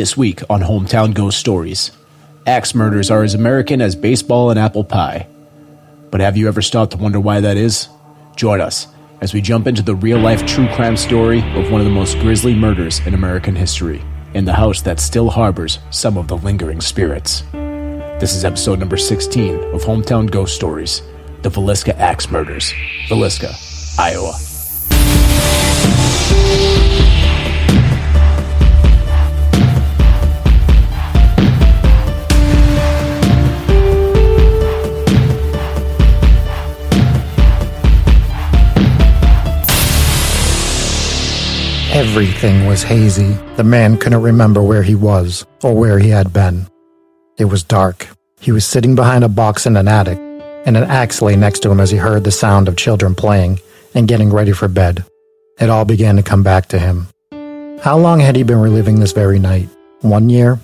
This week on Hometown Ghost Stories, axe murders are as American as baseball and apple pie. But have you ever stopped to wonder why that is? Join us as we jump into the real life true crime story of one of the most grisly murders in American history, in the house that still harbors some of the lingering spirits. This is episode number 16 of Hometown Ghost Stories The Villisca Axe Murders, Villisca, Iowa. Everything was hazy. The man couldn't remember where he was or where he had been. It was dark. He was sitting behind a box in an attic, and an axe lay next to him as he heard the sound of children playing and getting ready for bed. It all began to come back to him. How long had he been reliving this very night? One year?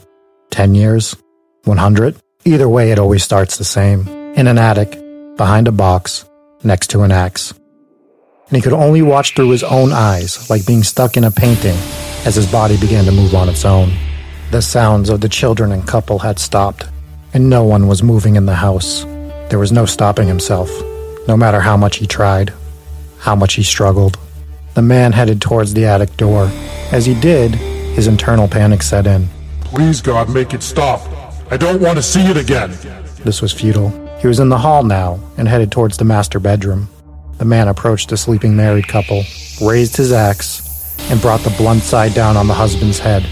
Ten years? One hundred? Either way, it always starts the same. In an attic, behind a box, next to an axe and he could only watch through his own eyes, like being stuck in a painting, as his body began to move on its own. The sounds of the children and couple had stopped, and no one was moving in the house. There was no stopping himself, no matter how much he tried, how much he struggled. The man headed towards the attic door. As he did, his internal panic set in. Please, God, make it stop. I don't want to see it again. This was futile. He was in the hall now and headed towards the master bedroom. The man approached the sleeping married couple, raised his axe, and brought the blunt side down on the husband's head,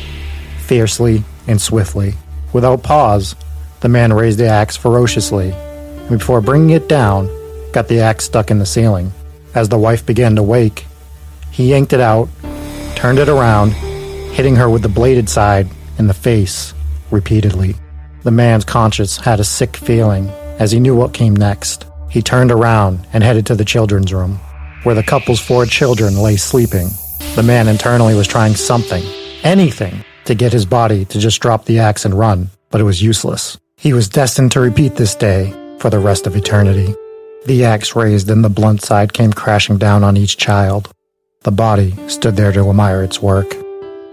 fiercely and swiftly. Without pause, the man raised the axe ferociously, and before bringing it down, got the axe stuck in the ceiling. As the wife began to wake, he yanked it out, turned it around, hitting her with the bladed side in the face repeatedly. The man's conscience had a sick feeling as he knew what came next. He turned around and headed to the children's room, where the couple's four children lay sleeping. The man internally was trying something, anything, to get his body to just drop the axe and run, but it was useless. He was destined to repeat this day for the rest of eternity. The axe raised and the blunt side came crashing down on each child. The body stood there to admire its work,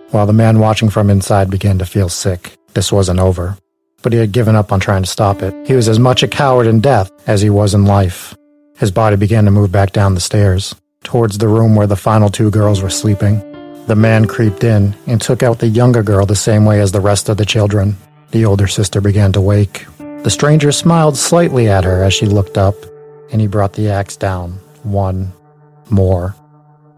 while the man watching from inside began to feel sick. This wasn't over but he had given up on trying to stop it. He was as much a coward in death as he was in life. His body began to move back down the stairs, towards the room where the final two girls were sleeping. The man creeped in and took out the younger girl the same way as the rest of the children. The older sister began to wake. The stranger smiled slightly at her as she looked up, and he brought the axe down one more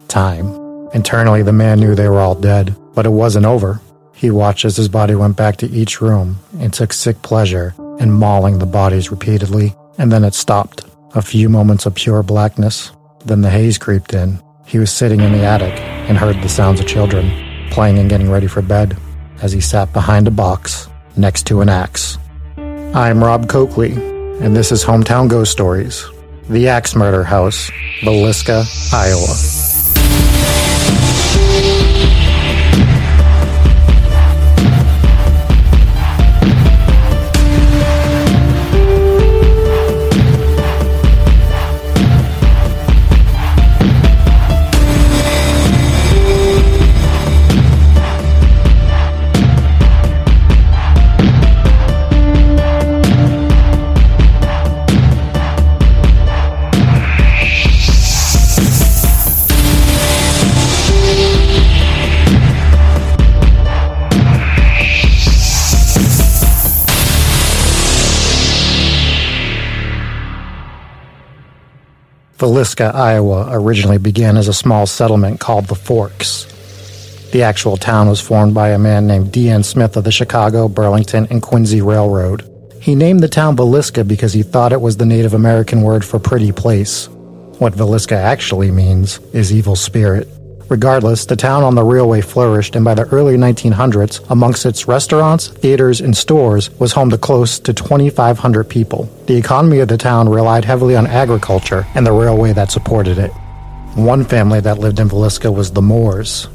time. Internally, the man knew they were all dead, but it wasn't over. He watched as his body went back to each room and took sick pleasure in mauling the bodies repeatedly, and then it stopped. A few moments of pure blackness. Then the haze creeped in. He was sitting in the attic and heard the sounds of children playing and getting ready for bed as he sat behind a box next to an axe. I'm Rob Coakley, and this is Hometown Ghost Stories, the Axe Murder House, Villisca, Iowa. Villisca, Iowa originally began as a small settlement called the Forks. The actual town was formed by a man named D.N. Smith of the Chicago, Burlington, and Quincy Railroad. He named the town Villisca because he thought it was the Native American word for pretty place. What Villisca actually means is evil spirit. Regardless, the town on the railway flourished, and by the early 1900s, amongst its restaurants, theaters, and stores, was home to close to 2,500 people. The economy of the town relied heavily on agriculture and the railway that supported it. One family that lived in Villisca was the Moores.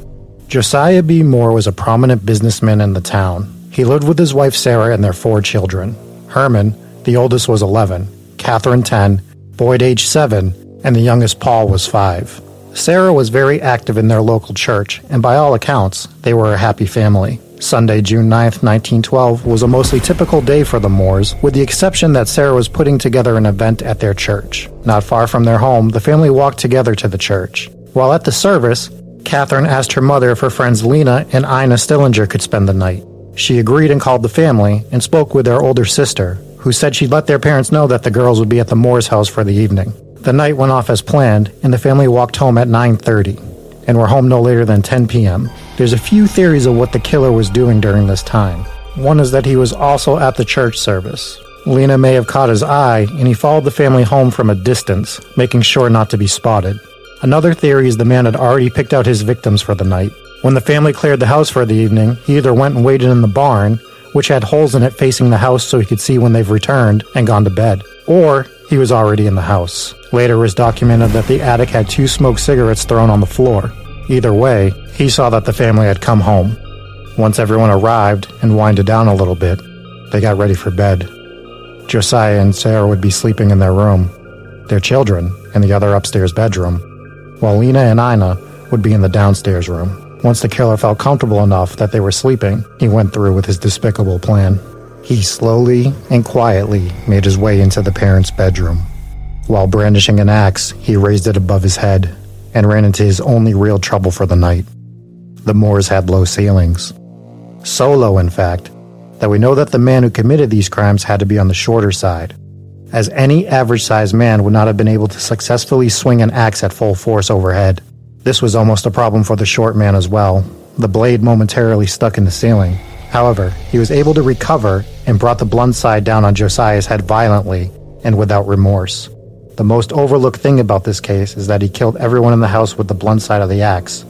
Josiah B. Moore was a prominent businessman in the town. He lived with his wife Sarah and their four children. Herman, the oldest, was 11, Catherine 10, Boyd age 7, and the youngest Paul was 5. Sarah was very active in their local church, and by all accounts, they were a happy family. Sunday, June 9, 1912, was a mostly typical day for the Moores, with the exception that Sarah was putting together an event at their church. Not far from their home, the family walked together to the church. While at the service, Catherine asked her mother if her friends Lena and Ina Stillinger could spend the night. She agreed and called the family and spoke with their older sister, who said she'd let their parents know that the girls would be at the Moores house for the evening. The night went off as planned, and the family walked home at 9:30 and were home no later than 10 p.m. There's a few theories of what the killer was doing during this time. One is that he was also at the church service. Lena may have caught his eye, and he followed the family home from a distance, making sure not to be spotted. Another theory is the man had already picked out his victims for the night. When the family cleared the house for the evening, he either went and waited in the barn, which had holes in it facing the house so he could see when they've returned, and gone to bed, or he was already in the house. Later, it was documented that the attic had two smoked cigarettes thrown on the floor. Either way, he saw that the family had come home. Once everyone arrived and winded down a little bit, they got ready for bed. Josiah and Sarah would be sleeping in their room, their children in the other upstairs bedroom, while Lena and Ina would be in the downstairs room. Once the killer felt comfortable enough that they were sleeping, he went through with his despicable plan. He slowly and quietly made his way into the parents' bedroom. While brandishing an axe, he raised it above his head and ran into his only real trouble for the night. The Moores had low ceilings. So low, in fact, that we know that the man who committed these crimes had to be on the shorter side, as any average sized man would not have been able to successfully swing an axe at full force overhead. This was almost a problem for the short man as well, the blade momentarily stuck in the ceiling. However, he was able to recover and brought the blunt side down on Josiah's head violently and without remorse. The most overlooked thing about this case is that he killed everyone in the house with the blunt side of the axe,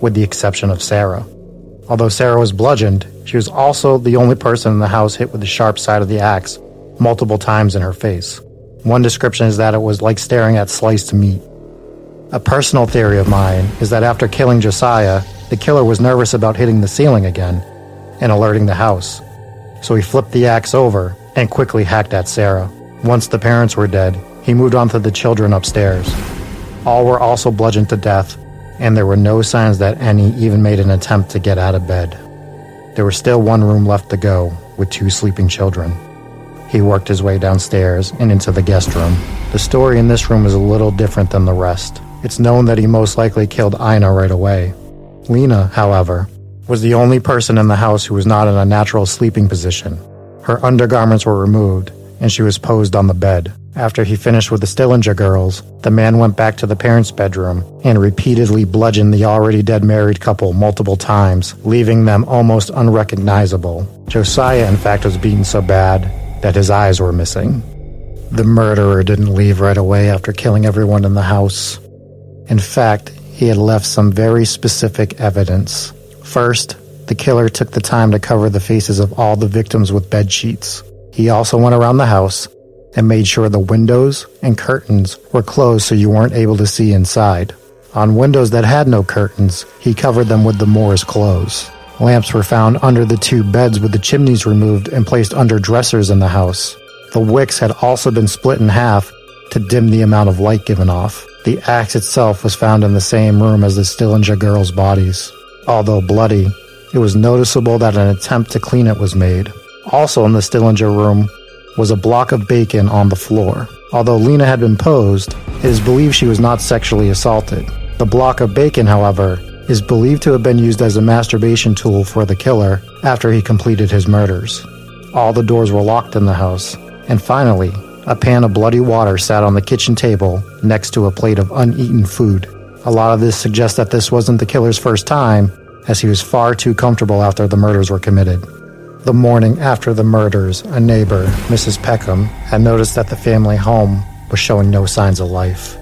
with the exception of Sarah. Although Sarah was bludgeoned, she was also the only person in the house hit with the sharp side of the axe multiple times in her face. One description is that it was like staring at sliced meat. A personal theory of mine is that after killing Josiah, the killer was nervous about hitting the ceiling again and alerting the house. So he flipped the axe over and quickly hacked at Sarah. Once the parents were dead, he moved on to the children upstairs. All were also bludgeoned to death, and there were no signs that any even made an attempt to get out of bed. There was still one room left to go, with two sleeping children. He worked his way downstairs and into the guest room. The story in this room is a little different than the rest. It's known that he most likely killed Ina right away. Lena, however, was the only person in the house who was not in a natural sleeping position. Her undergarments were removed, and she was posed on the bed. After he finished with the Stillinger girls, the man went back to the parents' bedroom and repeatedly bludgeoned the already dead married couple multiple times, leaving them almost unrecognizable. Josiah, in fact, was beaten so bad that his eyes were missing. The murderer didn't leave right away after killing everyone in the house. In fact, he had left some very specific evidence. First, the killer took the time to cover the faces of all the victims with bed sheets. He also went around the house and made sure the windows and curtains were closed so you weren't able to see inside. On windows that had no curtains, he covered them with the Moores clothes. Lamps were found under the two beds with the chimneys removed and placed under dressers in the house. The wicks had also been split in half to dim the amount of light given off. The axe itself was found in the same room as the Stillinger girls' bodies. Although bloody, it was noticeable that an attempt to clean it was made. Also in the Stillinger room was a block of bacon on the floor. Although Lena had been posed, it is believed she was not sexually assaulted. The block of bacon, however, is believed to have been used as a masturbation tool for the killer after he completed his murders. All the doors were locked in the house. And finally, a pan of bloody water sat on the kitchen table next to a plate of uneaten food. A lot of this suggests that this wasn't the killer's first time, as he was far too comfortable after the murders were committed. The morning after the murders, a neighbor, Mrs. Peckham, had noticed that the family home was showing no signs of life.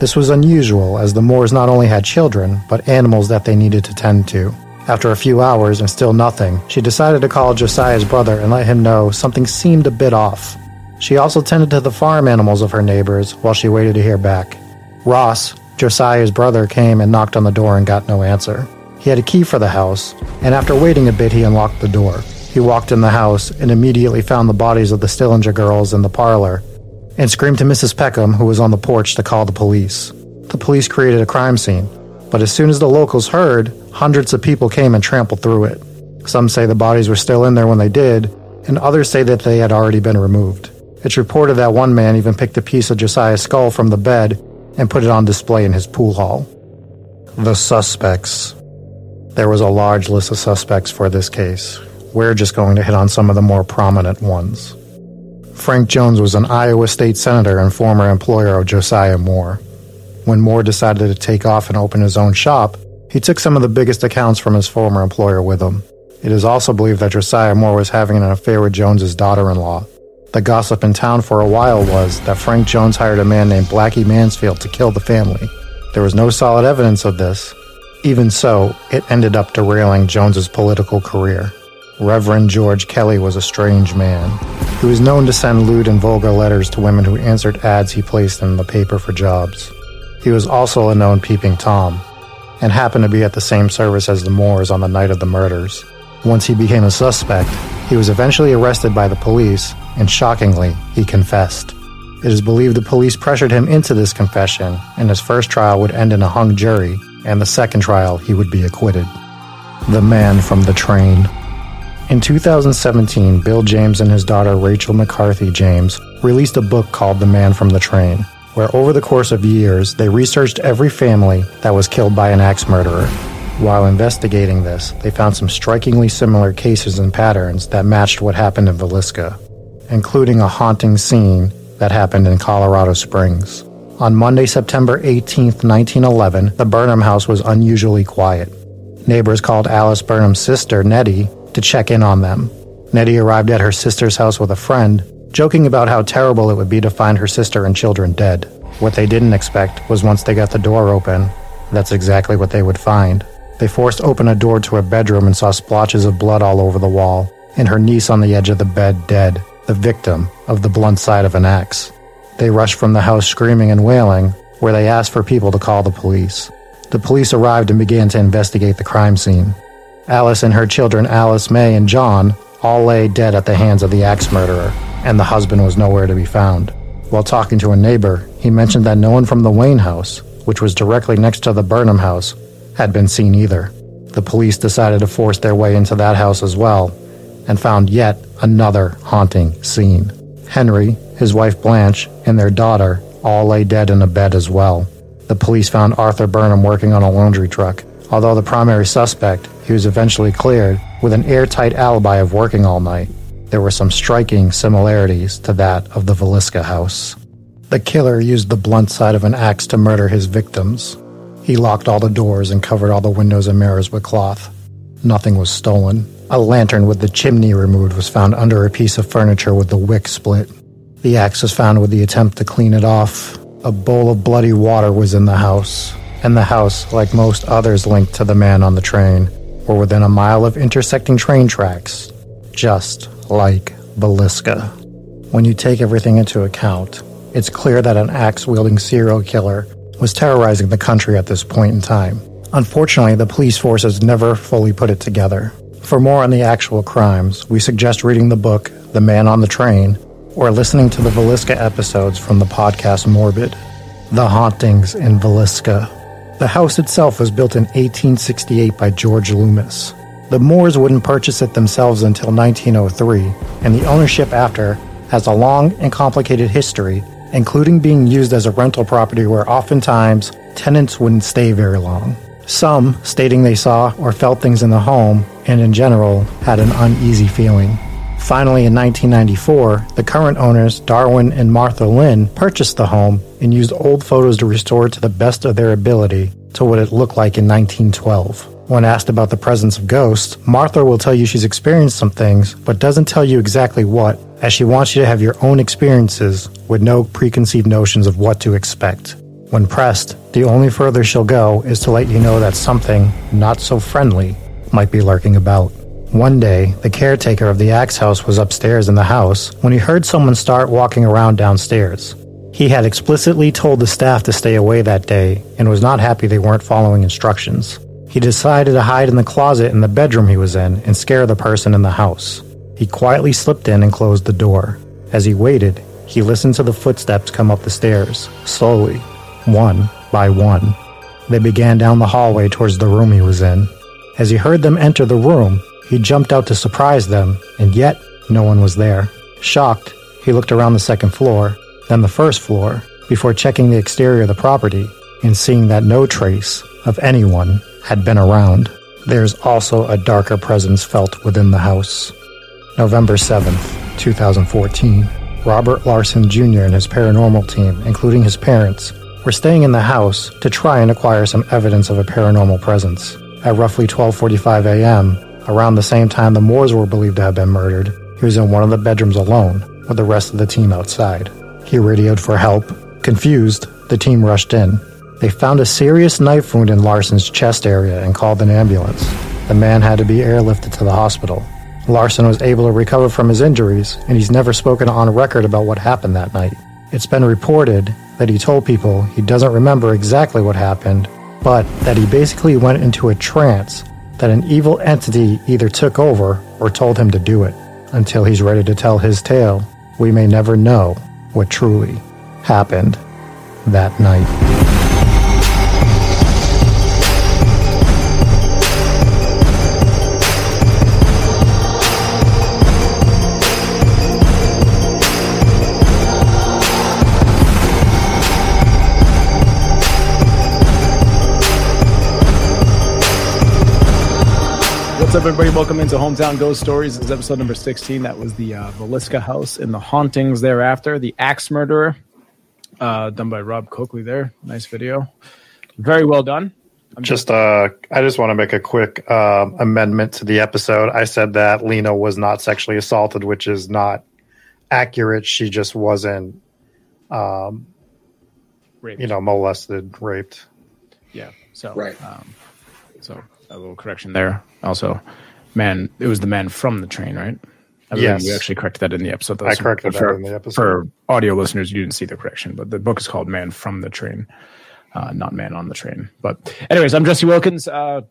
This was unusual as the Moores not only had children, but animals that they needed to tend to. After a few hours and still nothing, she decided to call Josiah's brother and let him know something seemed a bit off. She also tended to the farm animals of her neighbors while she waited to hear back. Ross, Josiah's brother, came and knocked on the door and got no answer. He had a key for the house, and after waiting a bit, he unlocked the door. He walked in the house and immediately found the bodies of the Stillinger girls in the parlor and screamed to Mrs. Peckham, who was on the porch, to call the police. The police created a crime scene, but as soon as the locals heard, hundreds of people came and trampled through it. Some say the bodies were still in there when they did, and others say that they had already been removed. It's reported that one man even picked a piece of Josiah's skull from the bed and put it on display in his pool hall. The suspects. There was a large list of suspects for this case. We're just going to hit on some of the more prominent ones. Frank Jones was an Iowa state senator and former employer of Josiah Moore. When Moore decided to take off and open his own shop, he took some of the biggest accounts from his former employer with him. It is also believed that Josiah Moore was having an affair with Jones's daughter-in-law. The gossip in town for a while was that Frank Jones hired a man named Blackie Mansfield to kill the family. There was no solid evidence of this. Even so, it ended up derailing Jones's political career. Reverend George Kelly was a strange man. He was known to send lewd and vulgar letters to women who answered ads he placed in the paper for jobs. He was also a known peeping Tom, and happened to be at the same service as the Moores on the night of the murders. Once he became a suspect, he was eventually arrested by the police, and shockingly, he confessed. It is believed the police pressured him into this confession, and his first trial would end in a hung jury, and the second trial he would be acquitted. The Man from the Train. In 2017, Bill James and his daughter Rachel McCarthy James released a book called The Man from the Train where over the course of years they researched every family that was killed by an axe murderer. While investigating this, they found some strikingly similar cases and patterns that matched what happened in Villisca, including a haunting scene that happened in Colorado Springs. On Monday, September 18, 1911, the Burnham house was unusually quiet. Neighbors called Alice Burnham's sister, Nettie, to check in on them. Nettie arrived at her sister's house with a friend joking about how terrible it would be to find her sister and children dead. What they didn't expect was once they got the door open, that's exactly what they would find. They forced open a door to a bedroom and saw splotches of blood all over the wall, and her niece on the edge of the bed dead, the victim of the blunt side of an axe. They rushed from the house screaming and wailing, where they asked for people to call the police. The police arrived and began to investigate the crime scene. Alice and her children, Alice, May, and John, all lay dead at the hands of the axe murderer and the husband was nowhere to be found. While talking to a neighbor, he mentioned that no one from the Wayne house, which was directly next to the Burnham house, had been seen either. The police decided to force their way into that house as well and found yet another haunting scene. Henry, his wife Blanche, and their daughter all lay dead in a bed as well. The police found Arthur Burnham working on a laundry truck. Although the primary suspect, he was eventually cleared with an airtight alibi of working all night there were some striking similarities to that of the Villisca house. The killer used the blunt side of an axe to murder his victims. He locked all the doors and covered all the windows and mirrors with cloth. Nothing was stolen. A lantern with the chimney removed was found under a piece of furniture with the wick split. The axe was found with the attempt to clean it off. A bowl of bloody water was in the house, and the house, like most others linked to the man on the train, were within a mile of intersecting train tracks, just like Villisca. When you take everything into account, it's clear that an axe wielding serial killer was terrorizing the country at this point in time. Unfortunately, the police forces never fully put it together. For more on the actual crimes, we suggest reading the book The Man on the Train or listening to the Villisca episodes from the podcast Morbid. The Hauntings in Villisca. The house itself was built in 1868 by George Loomis. The Moores wouldn't purchase it themselves until 1903, and the ownership after has a long and complicated history, including being used as a rental property where oftentimes tenants wouldn't stay very long. Some stating they saw or felt things in the home, and in general, had an uneasy feeling. Finally, in 1994, the current owners, Darwin and Martha Linn, purchased the home and used old photos to restore it to the best of their ability to what it looked like in 1912. When asked about the presence of ghosts, Martha will tell you she's experienced some things, but doesn't tell you exactly what, as she wants you to have your own experiences with no preconceived notions of what to expect. When pressed, the only further she'll go is to let you know that something not so friendly might be lurking about. One day, the caretaker of the Axe house was upstairs in the house when he heard someone start walking around downstairs. He had explicitly told the staff to stay away that day and was not happy they weren't following instructions. He decided to hide in the closet in the bedroom he was in and scare the person in the house. He quietly slipped in and closed the door. As he waited, he listened to the footsteps come up the stairs, slowly, one by one. They began down the hallway towards the room he was in. As he heard them enter the room, He jumped out to surprise them, and yet no one was there. Shocked, he looked around the second floor, then the first floor, before checking the exterior of the property and seeing that no trace of anyone had been around. There's also a darker presence felt within the house. November 7th, 2014. Robert Laursen Jr. and his paranormal team, including his parents, were staying in the house to try and acquire some evidence of a paranormal presence. At roughly 12:45 a.m., around the same time the Moores were believed to have been murdered, he was in one of the bedrooms alone with the rest of the team outside. He radioed for help. Confused, the team rushed in. They found a serious knife wound in Laursen's chest area and called an ambulance. The man had to be airlifted to the hospital. Laursen was able to recover from his injuries, and he's never spoken on record about what happened that night. It's been reported that he told people he doesn't remember exactly what happened, but that he basically went into a trance that an evil entity either took over or told him to do it. Until he's ready to tell his tale, we may never know what truly happened that night. Up, everybody? Welcome into Hometown Ghost Stories. This is episode number 16. That was the uh, Villisca house and the hauntings thereafter. The Axe Murderer, uh, done by Rob Coakley there. Nice video. Very well done. I'm Just, uh, I just want to make a quick uh, amendment to the episode. I said that Lena was not sexually assaulted, which is not accurate. She just wasn't, um, raped. you know, molested, raped. Yeah. So, Right. Um, so a little correction there. Also, man, it was the man from the train, right? I Yes. You actually corrected that in the episode. though. I So corrected that for, in the episode. For audio listeners, you didn't see the correction, but the book is called Man from the Train, uh, not Man on the Train. But, anyways, I'm Jesse Wilkins. Uh,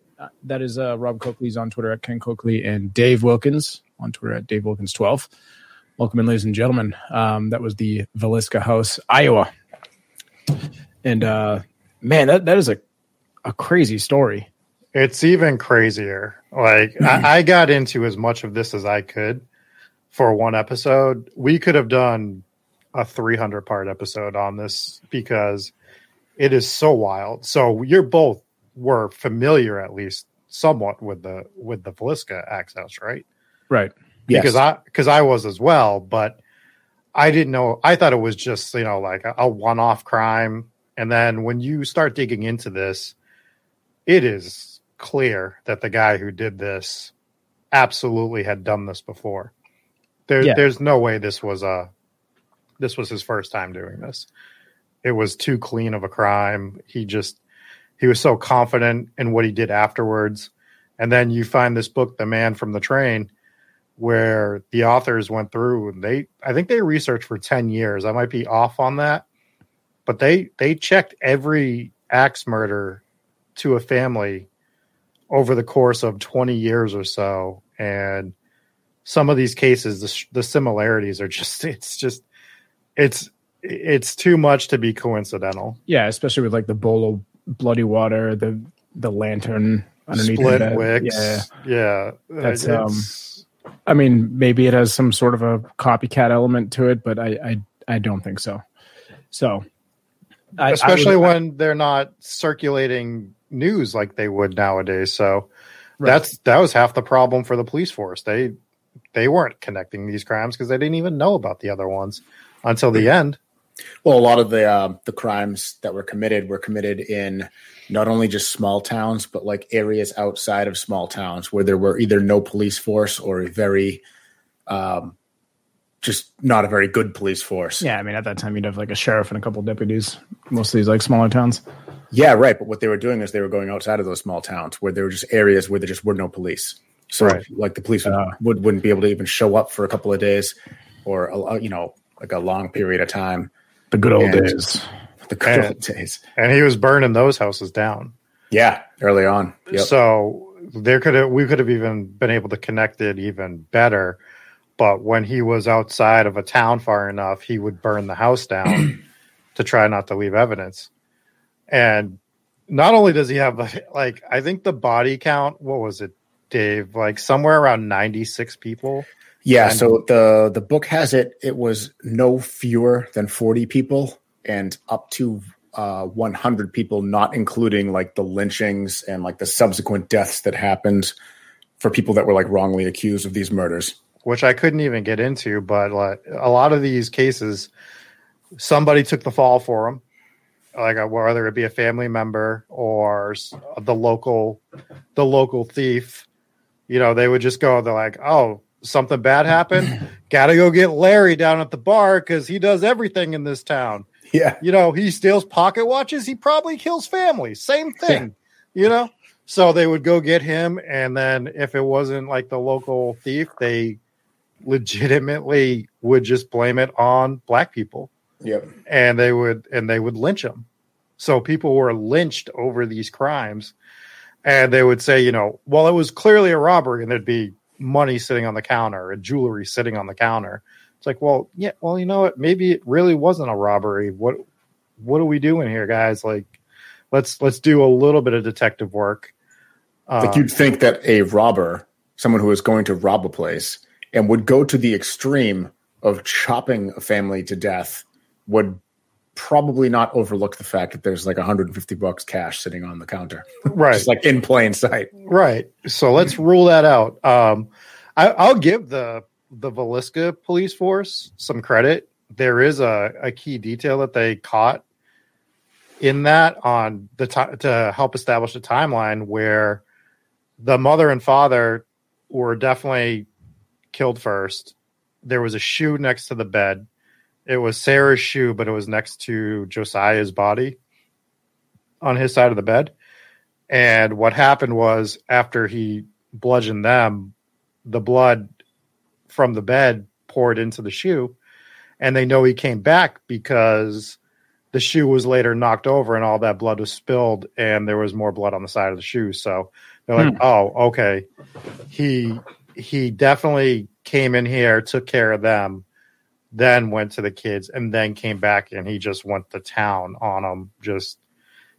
that is uh, Rob Coakley's on Twitter at King Coakley and Dave Wilkins on Twitter at Dave Wilkins12. Welcome in, ladies and gentlemen. Um, that was the Villisca House, Iowa. And uh, man, that, that is a, a crazy story. It's even crazier. Like I, hmm. I got into as much of this as I could for one episode. We could have done a 300 part episode on this because it is so wild. So you're both were familiar at least somewhat with the with the Villisca access, right? Right. Because I because I was as well, but I didn't know. I thought it was just you know like a, a one off crime, and then when you start digging into this, it is clear that the guy who did this absolutely had done this before. There, Yeah. There's no way this was a this was his first time doing this. It was too clean of a crime. He just he was so confident in what he did afterwards. And then you find this book, The Man from the Train, where the authors went through and they I think they researched for 10 years. I might be off on that. But they they checked every axe murder to a family over the course of 20 years or so and some of these cases the, the similarities are just it's just it's it's too much to be coincidental. Yeah, especially with like the bowl of bloody water, the the lantern underneath split the wicks. Yeah, yeah. That's, um, It's- I mean, maybe it has some sort of a copycat element to it, but I I, I don't think so. So, I- especially when they're not circulating news like they would nowadays so Right. that's that was half the problem for the police force they they weren't connecting these crimes because they didn't even know about the other ones until the end Well, a lot of the uh, the crimes that were committed were committed in not only just small towns, but like areas outside of small towns where there were either no police force or a very, um, just not a very good police force. yeah, I mean, at that time you'd have like a sheriff and a couple deputies. Most of these like smaller towns. Yeah, right. But what they were doing is they were going outside of those small towns where there were just areas where there just were no police. So, Right. like the police would, Uh. would wouldn't be able to even show up for a couple of days, or a, you know, like a long period of time. The good old And- days. The good And- old days. and he was burning those houses down Yeah, early on. Yep. so there could have we could have even been able to connect it even better but when he was outside of a town far enough he would burn the house down to try not to leave evidence and not only does he have like i think the body count what was it Dave? Like somewhere around 96 people. Yeah, And- so the the book has it. It was no fewer than forty people, and up to uh, one hundred people, not including like the lynchings and like the subsequent deaths that happened for people that were like wrongly accused of these murders. which I couldn't even get into, but like a lot of these cases, somebody took the fall for them, like uh, whether it be a family member or the local, the local thief. You know, they would just go. They're like, "Oh, something bad happened. Got to go get Larry down at the bar because he does everything in this town. Yeah, You know, he steals pocket watches. He probably kills families. Same thing. You know." So they would go get him, and then if it wasn't like the local thief, they legitimately would just blame it on black people yep. and they would and they would lynch them so people were lynched over these crimes. And they would say you know well it was clearly a robbery and there'd be money sitting on the counter and jewelry sitting on the counter. It's like well yeah well you know what? Maybe it really wasn't a robbery. What what are we doing here guys? Like let's let's do a little bit of detective work. Like Um, you'd think that a robber, someone who is going to rob a place and would go to the extreme of chopping a family to death, would probably not overlook the fact that there's like 150 bucks cash sitting on the counter, right just like in plain sight. Right. So let's rule that out. Um, I, I'll give the the Villisca police force some credit. There is a, a key detail that they caught in that on the ti to help establish the timeline where the mother and father were definitely killed first. There was a shoe next to the bed. It was Sarah's shoe, but it was next to Josiah's body on his side of the bed. And what happened was after he bludgeoned them, the blood from the bed poured into the shoe. And they know he came back because the shoe was later knocked over and all that blood was spilled and there was more blood on the side of the shoe. So they're like, hmm. oh, okay. He he definitely came in here, took care of them, then went to the kids, and then came back and he just went to town on them, just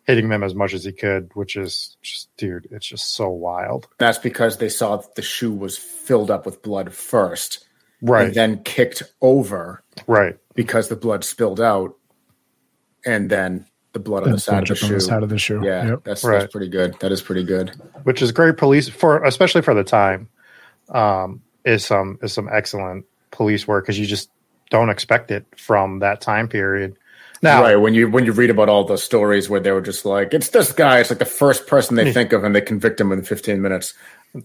hitting them as much as he could, which is just, dude, it's just so wild. That's because they saw that the shoe was filled up with blood first, Right, and then kicked over right, because the blood spilled out, and then the blood on the side of the drip on shoe. the side of the shoe. yeah, Yep. that's, Right. that's pretty good. That is pretty good. which is great police for, especially for the time, um, is some is some excellent police work because you just don't expect it from that time period. Now, right when you when you read about all the stories where they were just like, it's this guy. It's like the first person they think of, and they convict him in 15 minutes.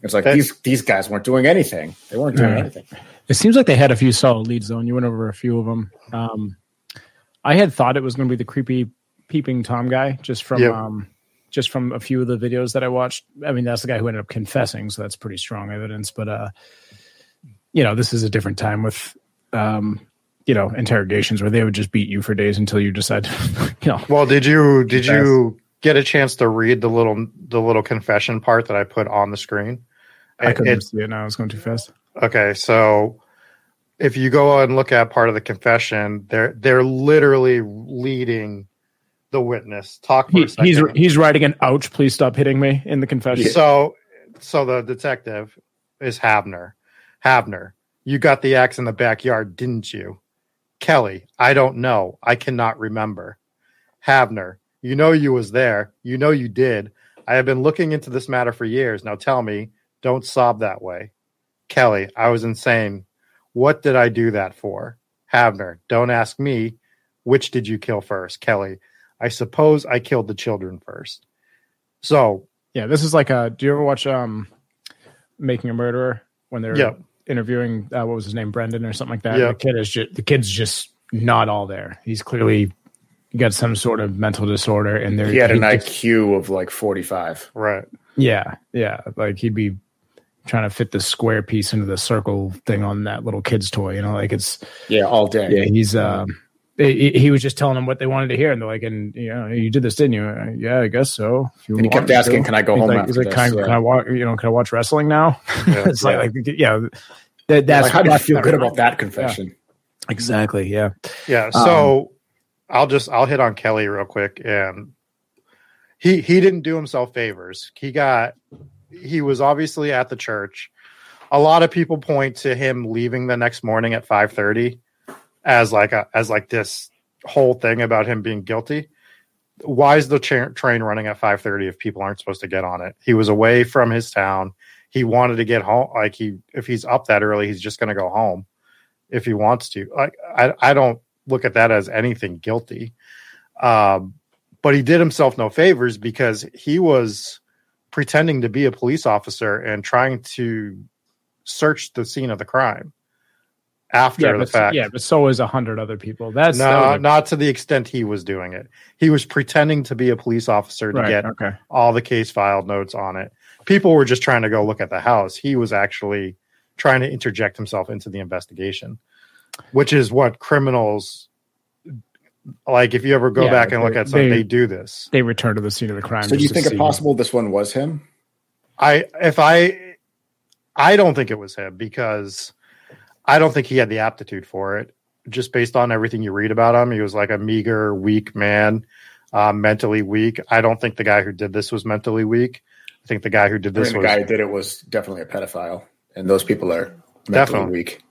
It's like these these guys weren't doing anything. They weren't doing Yeah. anything. It seems like they had a few solid leads though, and you went over a few of them. Um, I had thought it was going to be the creepy peeping tom guy, just from Yep. um, just from a few of the videos that I watched. I mean, that's the guy who ended up confessing, so that's pretty strong evidence. But uh, you know, this is a different time with um, you know, interrogations where they would just beat you for days until you decide, to, you know, well, did you did you get a chance to read the little the little confession part that I put on the screen? I couldn't it- see it now. I was going too fast. Okay, so if you go and look at part of the confession, they're they're literally leading the witness. Talk He, he's he's writing an "ouch, please stop hitting me" in the confession. So so the detective is Havner. Havner, you got the axe in the backyard, didn't you? Kelly, I don't know. I cannot remember. Havner, you know you was there. You know you did. I have been looking into this matter for years. Now tell me, don't sob that way. Kelly, I was insane. What did I do that for? Havner, don't ask me. Which did you kill first? Kelly, I suppose I killed the children first. So, Yeah, this is like a. Do you ever watch um, Making a Murderer when they're Yeah. Interviewing uh, what was his name, Brendan or something like that? Yeah. The kid is just the kid's just not all there. He's clearly got some sort of mental disorder, and there He had an just- IQ of like 45. right. Yeah, yeah, like he'd be trying to fit the square piece into the circle thing on that little kid's toy. You know, like it's Yeah, all day. yeah. He's um, he, he was just telling them what they wanted to hear, and they're like, "And you know, you did this, didn't you? Uh, yeah, I guess so." You And he kept asking, to." "Can I go he's home Like, after he's like, this?" "Can, I, Yeah. can I watch? You know, can I watch wrestling now?" Yeah. it's like, like, yeah, that, that's Like, how do you feel good right. about that confession? Exactly. Yeah. Yeah. So I'll just I'll hit on Kelly real quick, and he he didn't do himself favors. He got he was obviously at the church. A lot of people point to him leaving the next morning at 5:30 as like a as like this whole thing about him being guilty. Why is the cha- train running at 5:30 if people aren't supposed to get on it? He was away from his town. He wanted to get home like he if he's up that early, he's just going to go home if he wants to. Like I I don't look at that as anything guilty. Um but he did himself no favors because he was pretending to be a police officer and trying to search the scene of the crime after yeah, the but, fact. yeah, but so is a hundred other people. That's no, that a- not to the extent he was doing it. He was pretending to be a police officer to right, get okay. all the case filed notes on it. People were just trying to go look at the house. He was actually trying to interject himself into the investigation, which is what criminals like. If you ever go Yeah, back and look at something, they- they do this. They return to the scene of the crime. So do you think it see- possible this one was him? I if I I don't think it was him because I don't think he had the aptitude for it. Just based on everything you read about him, he was like a meager, weak man, uh, mentally weak. I don't think the guy who did this was mentally weak. I think the guy who did I this mean, the was guy who did it was definitely a pedophile, and those people are mentally Definitely. weak.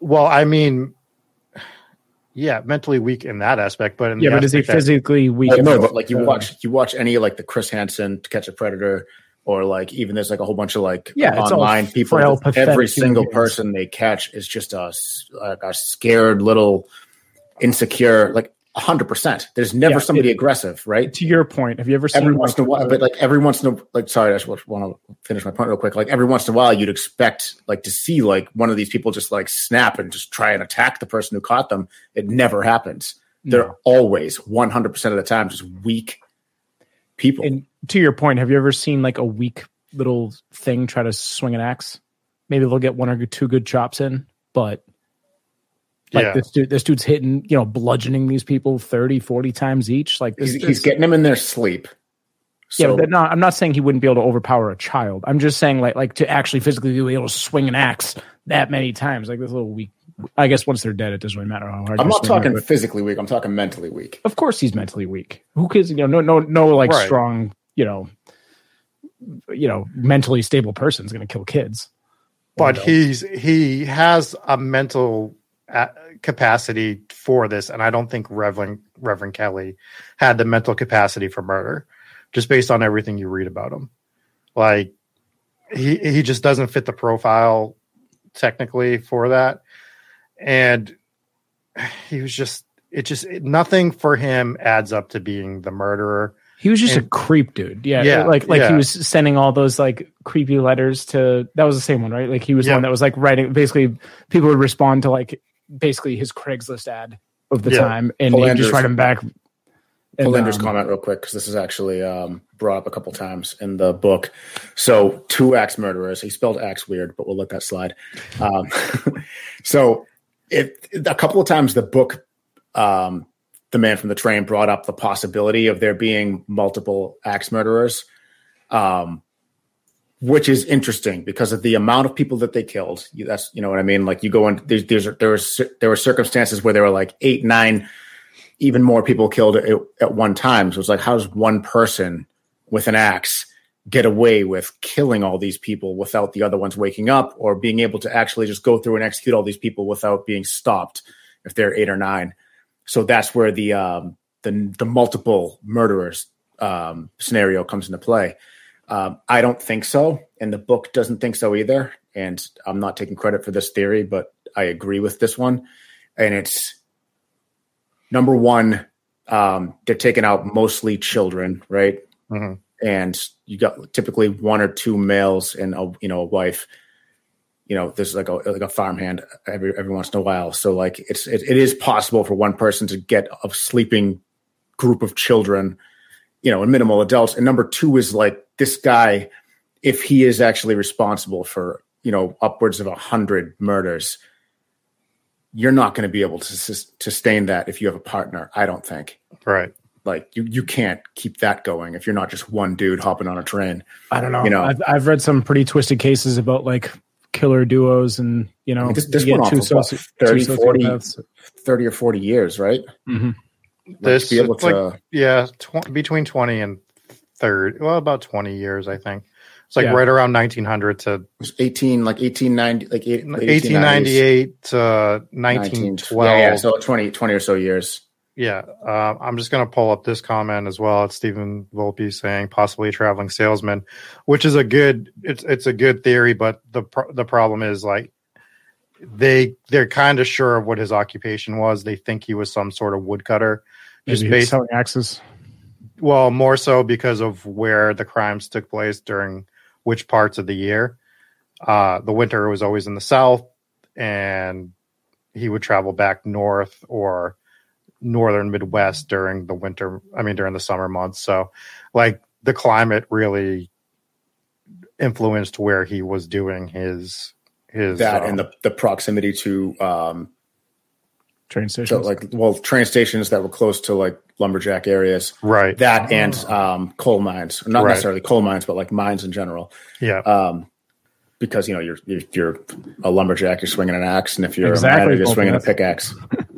well. I mean, yeah, mentally weak in that aspect, but in Yeah, the but is he aspect that- physically weak? Well, no, but like you watch, you watch any like the Chris Hansen to Catch a Predator, or like even there's like a whole bunch of like Yeah, online people. frail, every single beings. person they catch is just a like a scared little insecure, like hundred percent. There's never Yeah, somebody it- aggressive, right? To your point, have you ever seen Every once in a while, but like every once in a like, sorry, I just want to finish my point real quick. Like every once in a while, you'd expect like to see like one of these people just like snap and just try and attack the person who caught them. It never happens. They're No. always 100 percent of the time just weak people. And to your point, have you ever seen like a weak little thing try to swing an axe? Maybe they'll get one or two good chops in, but like yeah, this dude, this dude's hitting, you know, bludgeoning these people 30, 40 times each. Like he's, this- he's getting them in their sleep. yeah, So but not, I'm not saying he wouldn't be able to overpower a child. I'm just saying like like to actually physically be able to swing an axe that many times. Like this little weak. I guess once they're dead, it doesn't really matter how hard. I'm not swing it, talking but- physically weak. I'm talking mentally weak. Of course, he's mentally weak. Who cares? You know, no, no, no, like Right. strong, you know, you know, mentally stable person is going to kill kids. but he's he has a mental uh, capacity for this, and I don't think Reverend Reverend Kelly had the mental capacity for murder, just based on everything you read about him. Like he he just doesn't fit the profile technically for that, and he was just it just nothing for him adds up to being the murderer. He was just a creep dude. Yeah. Yeah, Like like he was sending all those like creepy letters to that was the same one, right? Like he was the Yeah. one that was like writing basically people would respond to like basically his Craigslist ad of the Yeah. time and he'd just write him back. And, Philander's um, comment real quick because this is actually um, brought up a couple times in the book. So two axe murderers. He spelled axe weird, but we'll let that slide. Um, so it a couple of times the book, um, the man from the train brought up the possibility of there being multiple axe murderers, um, which is interesting because of the amount of people that they killed. You, that's you know what I mean. Like you go in there's, there's there were there were circumstances where there were like eight nine even more people killed at, at one time. So it's like, how does one person with an axe get away with killing all these people without the other ones waking up or being able to actually just go through and execute all these people without being stopped if they're eight or nine? So that's where the um, the, the multiple murderers um, scenario comes into play. Um, I don't think so, and the book doesn't think so either. And I'm not taking credit for this theory, but I agree with this one. And it's number one, um, they're taking out mostly children, right? Mhm. And you got typically one or two males and a you know a wife. You know, there's like a like a farmhand every every once in a while. So like it's it, it is possible for one person to get a sleeping group of children, you know, and minimal adults. And number two is like this guy, if he is actually responsible for you know upwards of a hundred murders, you're not going to be able to sustain that if you have a partner. I don't think. Right. Like you, you can't keep that going if you're not just one dude hopping on a train. I don't know. You know. I've, I've read some pretty twisted cases about like killer duos and you know This- this you went two off of soci- 30, two 40? Thirty or forty years, right? Mhm. Like, This be able it's like- Yeah, tw- between twenty and third, well, about 20 years, I think. It's like Yeah. right around 1900 to 18, like 1890, like eight, 1898 to 1912. Yeah, yeah, so 20, 20 or so years. Yeah, uh, I'm just going to pull up this comment as well. It's Stephen Volpe saying possibly a traveling salesman, which is a good. It's it's a good theory, but the pro- the problem is like they they're kind of sure of what his occupation was. They think he was some sort of woodcutter, just Maybe he's based selling axes. well more so because of where the crimes took place during which parts of the year. Uh, the winter was always in the south, and he would travel back north or northern Midwest during the winter. I mean, during the summer months. So, like the climate really influenced where he was doing his his That um, and the, the proximity to, um, Train so stations. like, well, train stations that were close to like lumberjack areas. right. That and um, coal mines, not Right. necessarily coal mines, but like mines in general. yeah. Um, because you know you're you're, you're a lumberjack, you're swinging an axe, and if you're Exactly, a miner, you're swinging a pickaxe.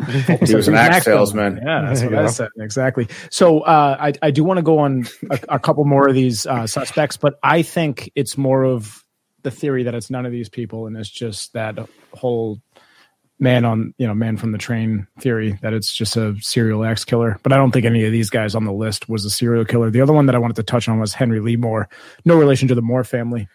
He he was an axe salesman. Yeah, that's There what I go. said. Exactly. So uh, I, I do want to go on a, a couple more of these uh, suspects, but I think it's more of the theory that it's none of these people, and it's just that whole man on you know man from the train theory that it's just a serial axe killer. But I don't think any of these guys on the list was a serial killer. The other one that I wanted to touch on was Henry Lee Moore, no relation to the Moore family.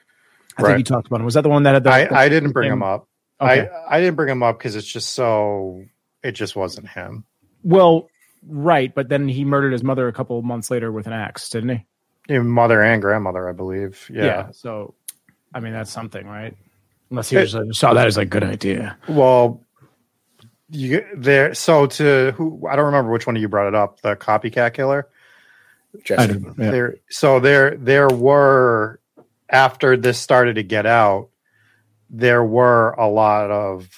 I Right. think you talked about him. Was that the one that had the? I, I didn't bring him up. Okay. I I didn't bring him up because it's just so it just wasn't him. well, right, but then he murdered his mother a couple of months later with an axe, didn't he? Your mother and grandmother, I believe. Yeah. So, I mean, that's something, right? Unless he was, uh, saw that as a good idea. Well, you there. So to who I don't remember which one of you brought it up. The copycat killer. Jesse. Yeah. There. So there there were after this started to get out, there were a lot of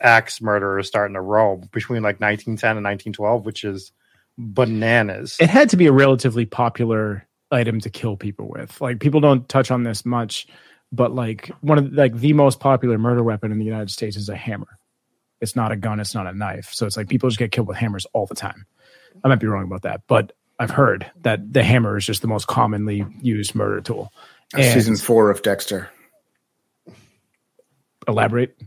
axe murderers starting to roam between like 1910 and 1912, which is bananas. It had to be a relatively popular item to kill people with. Like people don't touch on this much, but like one of the, like the most popular murder weapon in the United States is a hammer. It's not a gun. It's not a knife. So it's like people just get killed with hammers all the time. I might be wrong about that, but I've heard that the hammer is just the most commonly used murder tool. And- Season four of Dexter. Elaborate.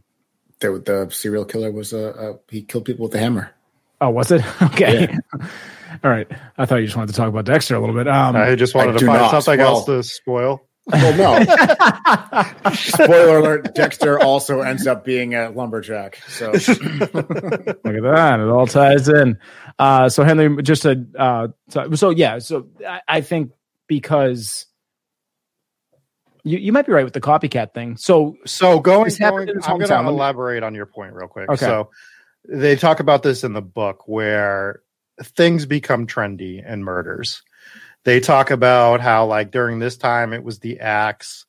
The, the serial killer was a, uh, he killed people with a hammer. Oh, was it? Okay. All right. I thought you just wanted to talk about Dexter a little bit. Um, I just wanted I to find not. something Well- else to spoil. Well, no. Spoiler alert: Dexter also ends up being a lumberjack. So Look at that. It all ties in. Uh, so Henry, just a, uh, so, so yeah, so I, I think because you, you might be right with the copycat thing. So So going, going I'm going to elaborate on your point real quick. Okay. So they talk about this in the book where things become trendy and murders. They talk about how like during this time it was the axe.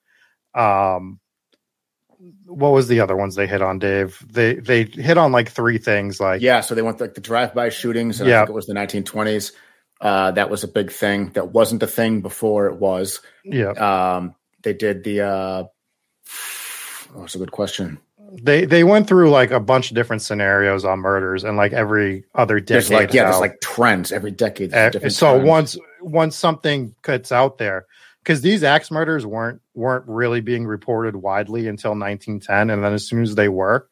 Um, what was the other ones they hit on, Dave? They they hit on like three things like yeah, so they went like the drive-by shootings. And Yeah. I think it was the 1920s. Uh, that was a big thing. That wasn't a thing before it was. yeah. Um, they did the. Uh, oh, that's a good question. They they went through like a bunch of different scenarios on murders and like every other decade. There's like yeah, there's like trends every decade. Uh, different so trend. once once something cuts out there because these axe murders weren't weren't really being reported widely until 1910 and then as soon as they were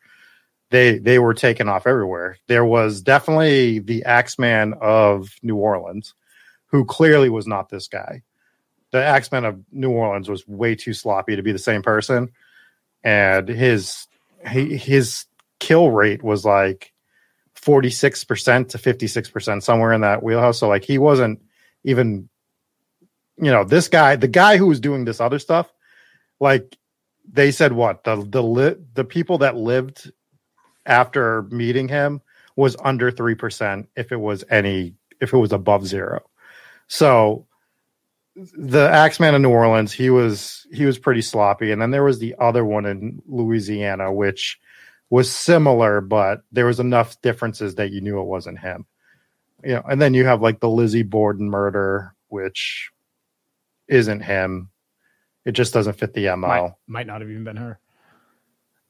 they they were taken off everywhere there was definitely the axeman of new orleans who clearly was not this guy the axeman of new orleans was way too sloppy to be the same person. And his he, his kill rate was like 46% to 56% somewhere in that wheelhouse. So like he wasn't even you know this guy the guy who was doing this other stuff like they said what? The the li- the people that lived after meeting him was under 3% if it was any if it was above 0 so the axeman in new orleans he was he was pretty sloppy and then there was the other one in louisiana which was similar but there was enough differences that you knew it wasn't him you know, and then you have like the Lizzie Borden murder, which isn't him. It just doesn't fit the MO. might, might not have even been her.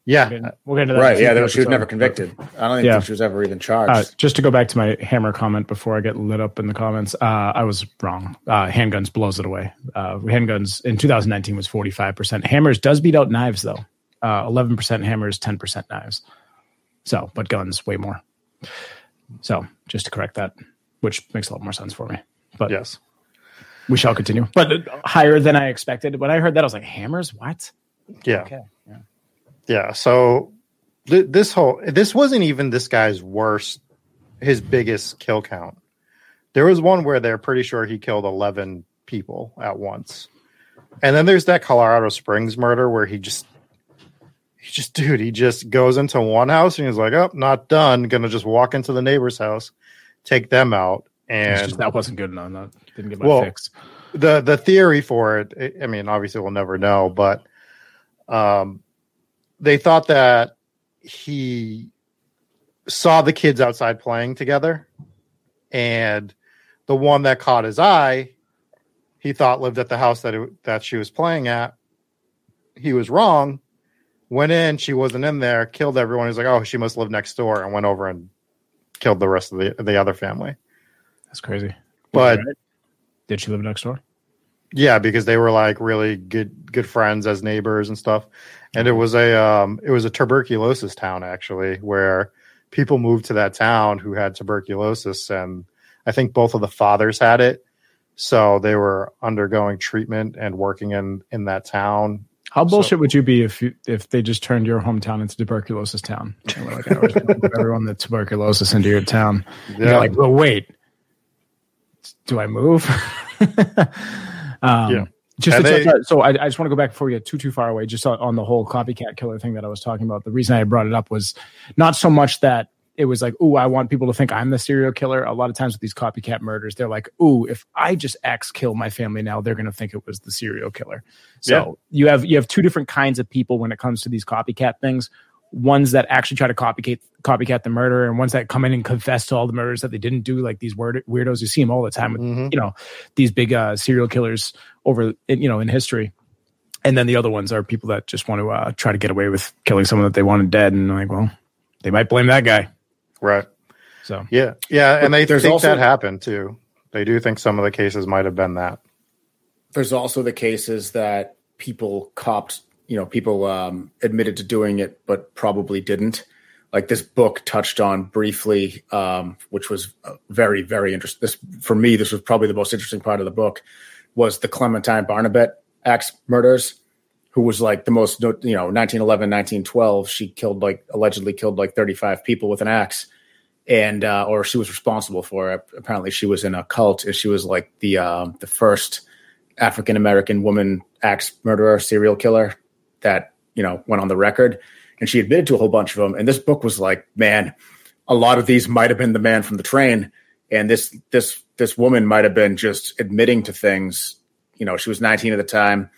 Yeah, We'll get, we'll get into that. Right. Yeah. She was never convicted. I don't think Yeah. she was ever even charged. Uh, just to go back to my hammer comment before I get lit up in the comments, uh, I was wrong. Uh, handguns blows it away. Uh, handguns in 2019 was 45%. Hammers does beat out knives though. Uh, 11% hammers, 10% knives. So, but guns way more. So, just to correct that, which makes a lot more sense for me. But yes. we shall continue. But uh, higher than I expected. When I heard that, I was like, hammers? What? Yeah. Okay. Yeah. Yeah. So th- this whole this wasn't even this guy's worst, his biggest kill count. There was one where they're pretty sure he killed eleven people at once, and then there's that Colorado Springs murder where he just. He just, dude, he just goes into one house and he's like, "Oh, not done. Gonna just walk into the neighbor's house, take them out." And just, that wasn't good enough. That didn't get my Well, fix. the the theory for it I- i mean obviously we'll never know but um they thought that he saw the kids outside playing together and the one that caught his eye he thought lived at the house that it, that she was playing at he was wrong went in she wasn't in there killed everyone he's like oh she must live next door and went over and killed the rest of the, the other family That's crazy. but Right. did she live next door? Yeah, because they were like really good good friends as neighbors and stuff. And it was a um it was a tuberculosis town actually where people moved to that town who had tuberculosis and I think both of the fathers had it. So they were undergoing treatment and working in in that town. How bullshit would you be if you if they just turned your hometown into tuberculosis town? Like, "Oh, everyone with tuberculosis into your town. You're like, well, wait, do I move? um, Yeah. Just to they- touch so I, I just want to go back before we get too too far away. Just on, on the whole copycat killer thing that I was talking about. The reason I brought it up was not so much that it was like, "Ooh, I want people to think I'm the serial killer." A lot of times with these copycat murders, they're like, "Ooh, if I just X kill my family now, they're going to think it was the serial killer." So you have you have two different kinds of people when it comes to these copycat things. Ones that actually try to copycat copycat the murder, and ones that come in and confess to all the murders that they didn't do. Like these weird, weirdos, you see them all the time with Mhm. you know these big uh, serial killers over in, you know in history. And then the other ones are people that just want to uh, try to get away with killing someone that they wanted dead, and like, well, they might blame that guy. Right. So Yeah. Yeah, and they there's think also- that happened too. They do think some of the cases might have been that. There's also the cases that people copped, you know, people um, admitted to doing it, but probably didn't. Like this book touched on briefly, um, which was uh, very, very interesting. This for me, this was probably the most interesting part of the book, was the Clementine Barnabet axe murders, who was like the most, you know, 1911, 1912. She killed like allegedly killed like 35 people with an axe and uh, or she was responsible for it. Apparently, she was in a cult, and she was like the um, the first African American woman axe murderer, serial killer that you know went on the record. And she admitted to a whole bunch of them. And this book was like, man, a lot of these might have been the man from the train, and this this this woman might have been just admitting to things. You know, she was 19 at the time,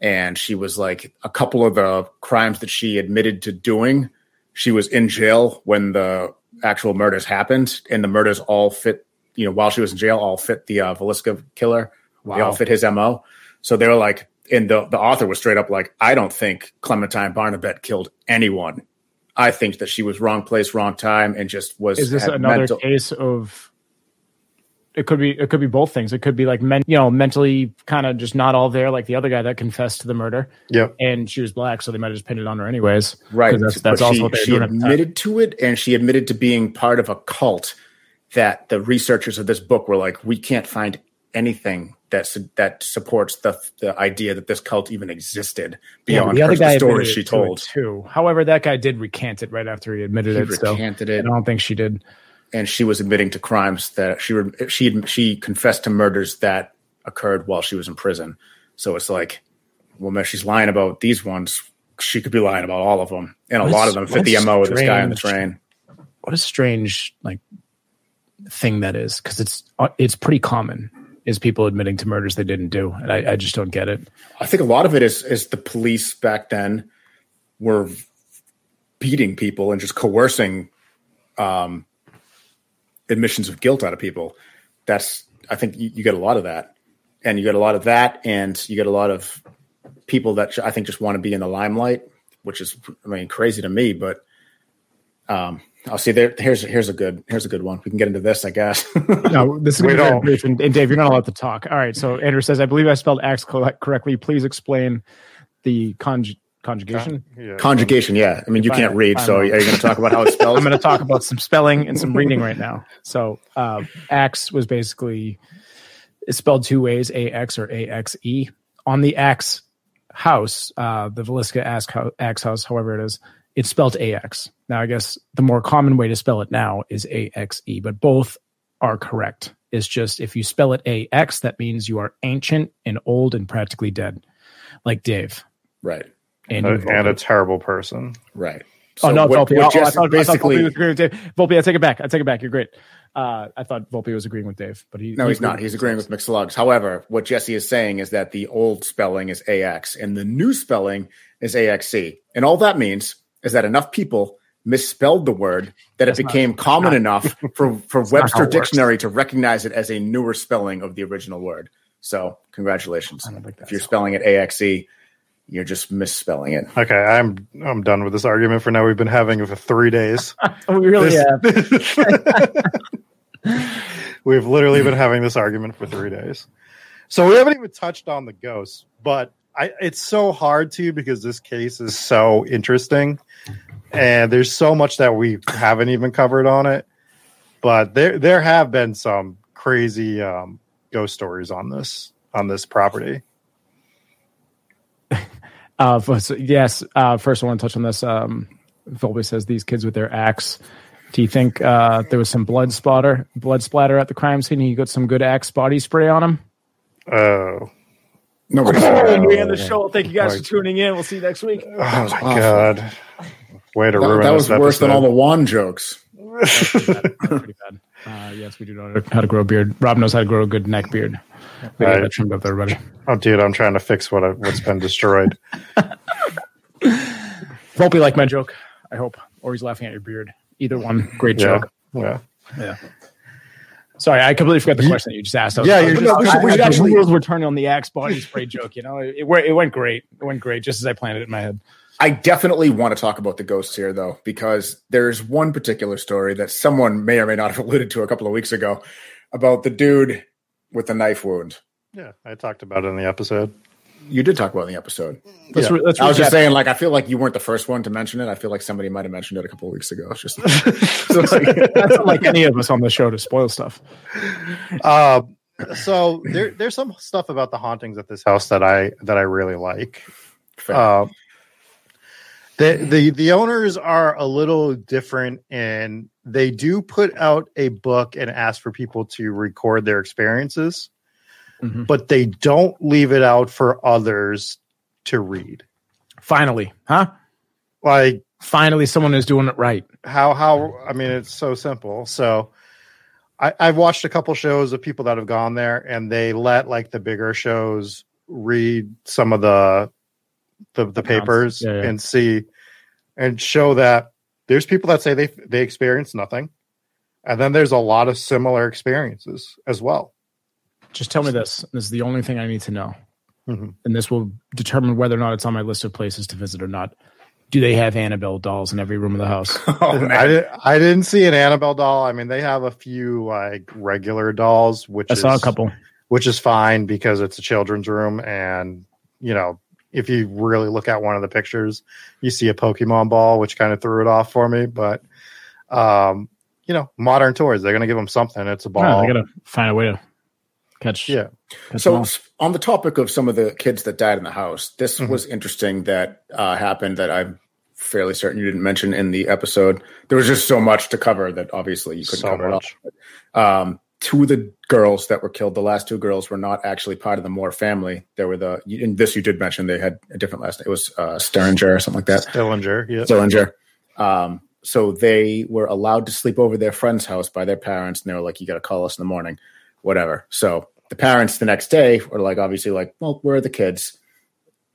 and she was like a couple of the crimes that she admitted to doing. She was in jail when the actual murders happened, and the murders all fit. You know, while she was in jail, all fit the uh, Villisca killer. They all fit his mo. So they were like, and the the author was straight up like, I don't think Clementine Barnabet killed anyone. I think that she was wrong place, wrong time, and just was. is this another mental- case of? It could be. It could be both things. It could be like men, you know, mentally kind of just not all there, like the other guy that confessed to the murder, Yeah, and she was black, so they might have just pinned it on her anyways. right? That's, that's also she, what she doing. at the time. admitted to it, and she admitted to being part of a cult. That the researchers of this book were like, we can't find anything that su- that supports the the idea that this cult even existed Yeah, beyond the other her, the stories she it to told. too. However, that guy did recant it right after he admitted He it. So recanted I don't think she did. and she was admitting to crimes that she re- she she confessed to murders that occurred while she was in prison. So it's like, well, she's lying about these ones. She could be lying about all of them, and a What lot of them fit the mo of this guy on the train. What a strange like thing that is, because it's uh, it's pretty common. Is people admitting to murders they didn't do, and I, I just don't get it. I think a lot of it is is the police back then were beating people and just coercing um, admissions of guilt out of people. That's I think you, you get a lot of that, and you get a lot of that, and you get a lot of people that I think just want to be in the limelight, which is I mean crazy to me. But um, I'll see. There, here's here's a good here's a good one. We can get into this, I guess. no, this is We going to be brief. And, and Dave, you're not allowed to talk. All right. So Andrew says, I believe I spelled axe co- correctly. Please explain the conj- conjugation. Yeah. Conjugation, yeah. I mean, you can't read, fine. so are you going to talk about how it spells? I'm going to talk about some spelling and some reading right now. So, uh, axe was basically it's spelled two ways: ax or axe. On the axe house, uh, the Villisca axe axe house, however it is, it's spelled ax. Now, I guess the more common way to spell it now is axe, but both are correct. It's just if you spell it ax, that means you are ancient and old and practically dead, like Dave. right, And, Uh, and a terrible person. right. Oh no, what- Volpe. what oh, I Jesse- thought, I thought Volpe was agreeing with Dave. Volpe, I take it back. I take it back. You're great. Uh, I thought Volpe was agreeing with Dave, but he no, he he's not. He's agreeing with McSlugs. However, what Jesse is saying is that the old spelling is AX and the new spelling is AXC. And all that means is that enough people misspelled the word that That's it not- became common not- enough for, for Webster it works. Dictionary to recognize it as a newer spelling of the original word. So, congratulations. I don't think If you're spelling it AXE, you're just misspelling it. Okay, I'm I'm done with this argument for now. We've been having it for three days. We really have. We've literally been having this argument for three days. So we haven't even touched on the ghosts, but I, it's so hard to because this case is so interesting, and there's so much that we haven't even covered on it. But there there have been some crazy um, ghost stories on this on this property. Uh, so, yes. Uh, first, I want to touch on this. Um, Volpe says these kids with their axe. Do you think uh, there was some blood splatter, blood splatter at the crime scene? You got some good axe body spray on him. Oh, Nobody And we end the show. Thank you guys Right. for tuning in. We'll see you next week. oh my awful. god! Way to that, ruin that was this worse than all the wand jokes. Pretty bad. Uh, yes, we do know how to grow a beard. Rob knows how to grow a good neck beard. We got that trimmed up, everybody. Oh, dude, I'm trying to fix what I, what's been destroyed. Volpe like my joke. I hope, or he's laughing at your beard. Either one, great Yeah, joke. Yeah, yeah. Sorry, I completely forgot the question that you just asked. I Yeah, I you're was- just- we should, we should actually actually- rules were turning on the axe body spray joke. You know, it, went- it went great. It went great, just as I planned it in my head. I definitely want to talk about the ghosts here, though, because there's one particular story that someone may or may not have alluded to a couple of weeks ago about the dude with the knife wound. Yeah, I talked about it in the episode. You did talk about in the episode. Let's, Yeah. re- let's I was just saying, like, I feel like you weren't the first one to mention it. I feel like somebody might have mentioned it a couple of weeks ago. It's just so, like, That's not like any of us on the show to spoil stuff. Uh, so there, there's some stuff about the hauntings at this house that I that I really like. Uh, the the the owners are a little different, and they do put out a book and ask for people to record their experiences, Mhm. but they don't leave it out for others to read. Finally, huh? Like Finally, someone is doing it right. how how I mean it's so simple. So I, I've watched a couple shows of people that have gone there and they let like the bigger shows read some of the the, the papers Yeah, yeah. and see and show that there's people that say they they experience nothing. And then there's a lot of similar experiences as well. Just tell me this. This is the only thing I need to know. Mhm. And this will determine whether or not it's on my list of places to visit or not. Do they have Annabelle dolls in every room of the house? oh, man. I, di- I didn't see an Annabelle doll. I mean, they have a few like regular dolls, which I is saw a couple. which is fine because it's a children's room and you know if you really look at one of the pictures you see a pokemon ball which kind of threw it off for me but um you know modern toys they're going to give them something it's a Yeah, ball I gotta find a way to catch. yeah catch So, on the topic of some of the kids that died in the house, this Mhm. was interesting that uh, happened that I'm fairly certain you didn't mention in the episode. There was just so much to cover that obviously you couldn't so cover much it all. Um, two of the girls that were killed, the last two girls were not actually part of the Moore family. They were the, in this you did mention they had a different last name. It was uh, or something like that. Dillinger, yeah Dillinger. Um, so they were allowed to sleep over their friend's house by their parents, and they were like, "You got to call us in the morning, whatever." So the parents the next day were like, obviously, like, "Well, where are the kids?"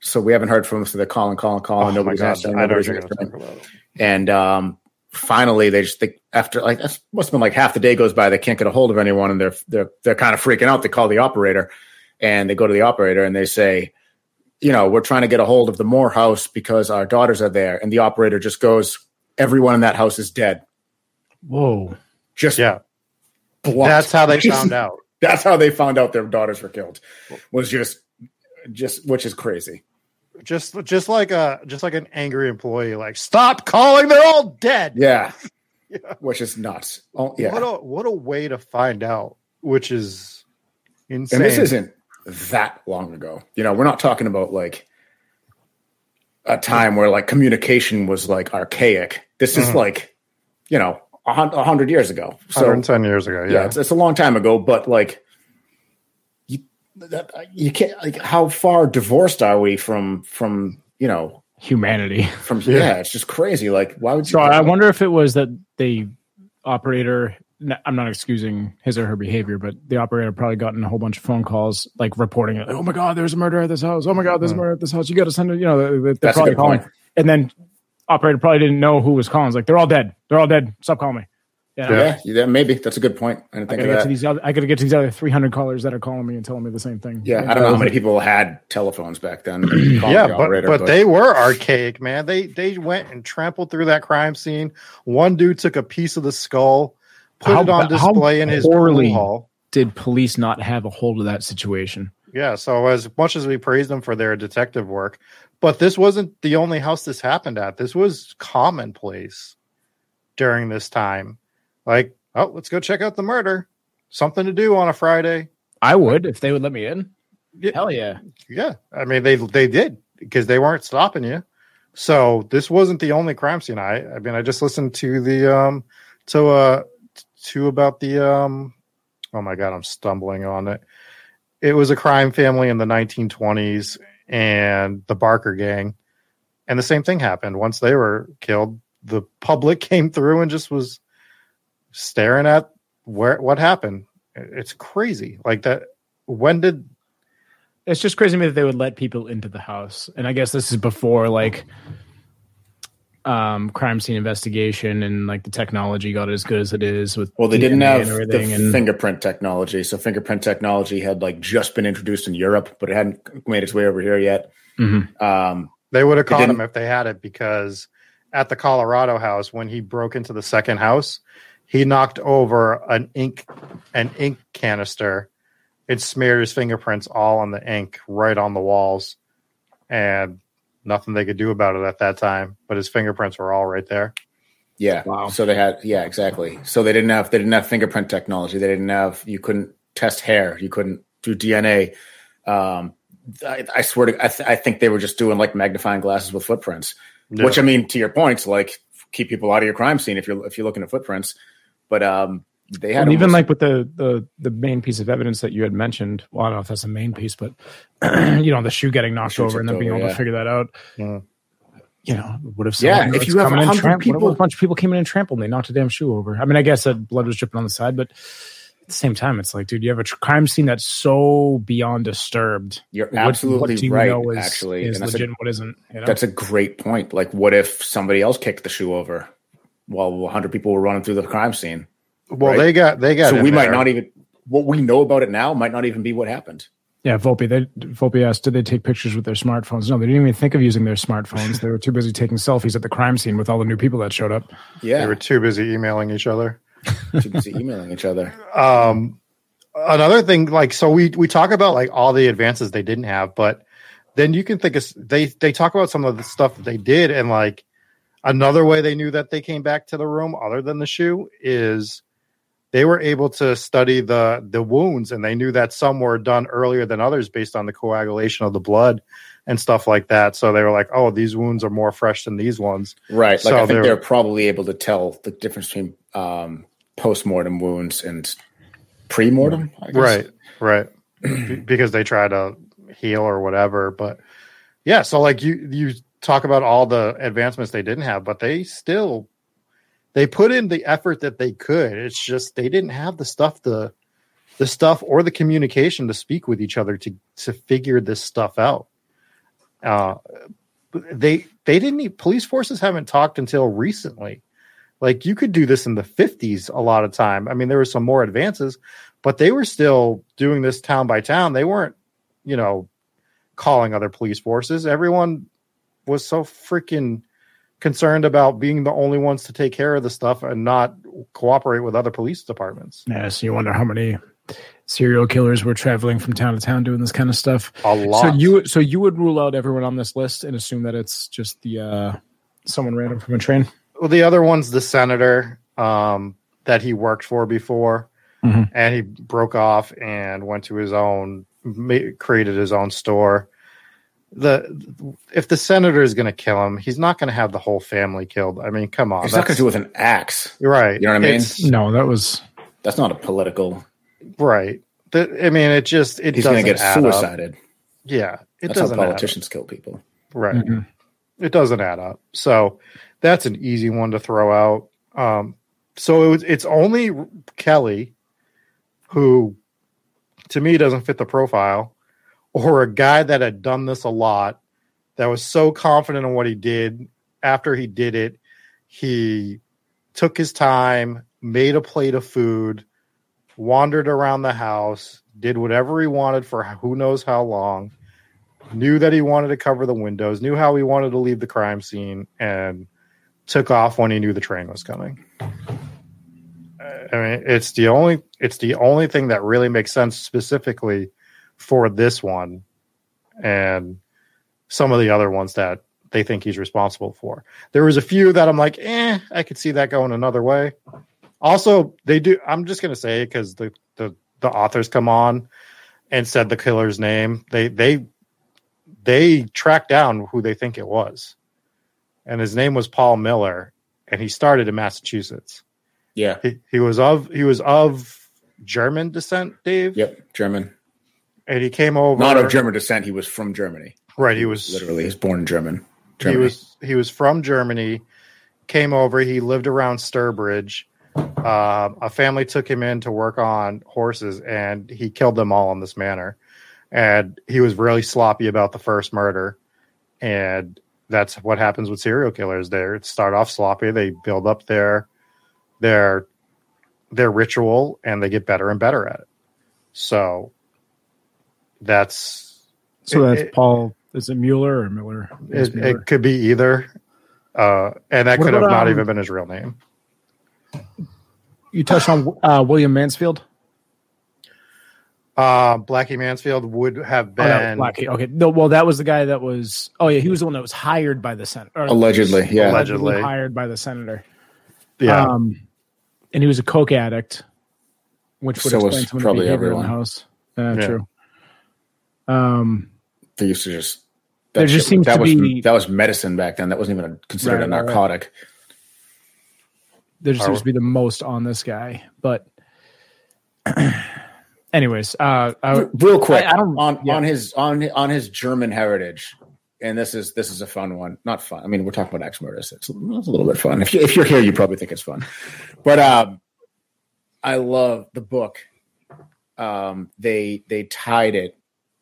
So we haven't heard from them. So they're calling, calling, calling. oh my nobody's god answering. nobody's you're going to answering. talk about it And um, finally, they just think after like that must have been like half the day goes by. They can't get a hold of anyone, and they're they're they're kind of freaking out. They call the operator, and they go to the operator, and they say, you know, we're trying to get a hold of the Moore house because our daughters are there. And the operator just goes, everyone in that house is dead. Whoa. Just Yeah, blunt. that's how they found out. That's how they found out their daughters were killed. Was just, just which is crazy. Just just like a just like an angry employee, like stop calling, they're all dead. Yeah, which is nuts. Oh, yeah, What a what a way to find out, which is insane. and this isn't that long ago. You know, we're not talking about like a time where like communication was like archaic. This is Mhm. like, you know, a hundred years ago. So 110 years ago. yeah, Yeah, it's, it's a long time ago, but like you that, you can't like how far divorced are we from from you know Humanity. from Yeah. yeah, it's just crazy. Like why would you So I wonder if it was that the operator. I'm not excusing his or her behavior, but the operator probably gotten a whole bunch of phone calls, like reporting it. Like, oh my god, there's a murder at this house. Oh my god, there's a murder at this house. You got to send it. You know, they- they're Mm-hmm. A probably good calling. point. And then operator probably didn't know who was calling. It's like they're all dead. They're all dead. Stop calling me. You know? yeah, yeah, maybe that's a good point. I didn't I think gotta of get to these other. I gotta get to these other 300 callers that are calling me and telling me the same thing. Yeah, I don't know how many people had telephones back then. yeah, the but, operator, but they were archaic, man. They they went and trampled through that crime scene. One dude took a piece of the skull, put How it on ba- how display in his poorly- hall. Did police not have a hold of that situation? Yeah, so as much as we praise them for their detective work, but this wasn't the only house this happened at. This was commonplace during this time. Like, oh, let's go check out the murder. Something to do on a Friday. I would if they would let me in. Yeah. Hell yeah. Yeah, I mean they they did because they weren't stopping you. So this wasn't the only crime scene. I I mean I just listened to the um to uh to about the um oh my god I'm stumbling on it. It was a crime family in the 1920s and the Barker gang, and the same thing happened once they were killed. The public came through and just was staring at where what happened. It's crazy. Like that. When did It's just crazy to me that they would let people into the house. And I guess this is before like um crime scene investigation and like the technology got as good as it is with well, they didn't have and the and fingerprint technology. So fingerprint technology had like just been introduced in Europe, but it hadn't made its way over here yet. Mhm. Um, They would have caught him if they had it because at the Colorado house, when he broke into the second house, he knocked over an ink an ink canister. It smeared his fingerprints all on the ink right on the walls, and nothing they could do about it at that time. But his fingerprints were all right there. yeah. Wow. So they had yeah, exactly. So they didn't have they didn't have fingerprint technology. They didn't have you couldn't test hair. You couldn't do DNA. Um, I, I swear to I, th- I think they were just doing like magnifying glasses with footprints. Yeah. Which I mean, to your points, like keep people out of your crime scene if you're if you're looking at footprints. But um, they had and even like with the, the the main piece of evidence that you had mentioned, well, I don't know if that's the main piece, but you know, the shoe getting knocked over and then being over, able yeah. to figure that out. Yeah. You know, what if Yeah, if you have coming in 100 tramp- what people- a bunch of people came in and trampled and they knocked a damn shoe over? I mean, I guess that blood was dripping on the side, but at the same time, it's like, dude, you have a crime scene that's so beyond disturbed. You're What- absolutely what you right. know is, actually, is and legit a, what isn't. You know? that's a great point. Like, what if somebody else kicked the shoe over while 100 people were running through the crime scene? Well, Right. they got they got. so in we might there. not even what we know about it now might not even be what happened. Yeah, Volpe. They Volpe asked, did they take pictures with their smartphones? No, they didn't even think of using their smartphones. they were too busy taking selfies at the crime scene with all the new people that showed up. Yeah, they were too busy emailing each other. too busy emailing each other. um another thing like so we we talk about like all the advances they didn't have but then you can think of they they talk about some of the stuff that they did and like another way they knew that they came back to the room other than the shoe is they were able to study the the wounds and they knew that some were done earlier than others based on the coagulation of the blood and stuff like that so they were like oh these wounds are more fresh than these ones Right. Like So I think they're- they're probably able to tell the difference between um, post-mortem wounds and pre-mortem. I guess. right right because they try to heal or whatever but yeah so like you you talk about all the advancements they didn't have but they still they put in the effort that they could. It's just they didn't have the stuff the the stuff or the communication to speak with each other to to figure this stuff out. Uh they they didn't e- police forces haven't talked until recently. Like you could do this in the 50s a lot of time. I mean there were some more advances but they were still doing this town by town. They weren't you know calling other police forces. Everyone was so freaking concerned about being the only ones to take care of the stuff and not cooperate with other police departments. Yeah, so you wonder how many serial killers were traveling from town to town doing this kind of stuff. A lot. So you so you would rule out everyone on this list and assume that it's just the uh someone random from a train. Well, the other one's the senator um, that he worked for before, Mhm. and he broke off and went to his own, ma- created his own store. The if the senator is going to kill him, he's not going to have the whole family killed. I mean, come on, He's not going to do with an axe. You're right. You know what I mean? No, that was That's not a political. right. The, I mean, it just it He's going to get add up. suicided. Yeah, it That's how doesn't add up. politicians kill people. Right. Mhm. It doesn't add up. So that's an easy one to throw out. Um, so it was, it's only Kelly who, to me, doesn't fit the profile, or a guy that had done this a lot, that was so confident in what he did. After he did it, he took his time, made a plate of food, wandered around the house, did whatever he wanted for who knows how long knew that he wanted to cover the windows, knew how he wanted to leave the crime scene, and took off when he knew the train was coming. I mean, it's the only it's the only thing that really makes sense specifically for this one, and some of the other ones that they think he's responsible for. There was a few that I'm like, eh, I could see that going another way. Also, they do. I'm just gonna say because the the the authors come on and said the killer's name. They they they tracked down who they think it was, and his name was Paul Miller, and he started in Massachusetts. Yeah. He, he was of he was of German descent, Dave. Yep. German. And he came over. Not of German descent. He was from Germany. right? He was Literally, he's born in German. he Germany. was he was from Germany. Came over. He lived around Sturbridge. Um, a family took him in to work on horses, and he killed them all in this manner. And he was really sloppy about the first murder, and that's what happens with serial killers. They start off sloppy. They build up their their their ritual, and they get better and better at it. So that's so that's It- it- Paul is it Mueller or Miller? It, Mueller. it could be either, uh, and that What could have not um, even been his real name. you touched on uh, William Mansfield. Uh, Blackie Mansfield would have Oh, no, been Blackie. Okay, no, well, that was the guy that was. Oh yeah, he was the one that was hired by the senator. Allegedly, yeah. Allegedly. hired by the senator. yeah. Um, and he was a coke addict, which would So was explain some of the probably behavior in the house. Yeah, Yeah. true. Um, They used to just. There just shit- seems that to was be- that was medicine back then. That wasn't even a, considered Right, a right, right. narcotic. there just Are- seems to be the most on this guy, but. Anyways, uh, I, Real quick I- I don't- on yeah. on his on on his German heritage, and this is this is a fun one. Not fun. I mean, we're talking about axe murders. It's, it's a little bit fun. If you if you're here, you probably think it's fun. But um, I love the book. Um, they they tied it.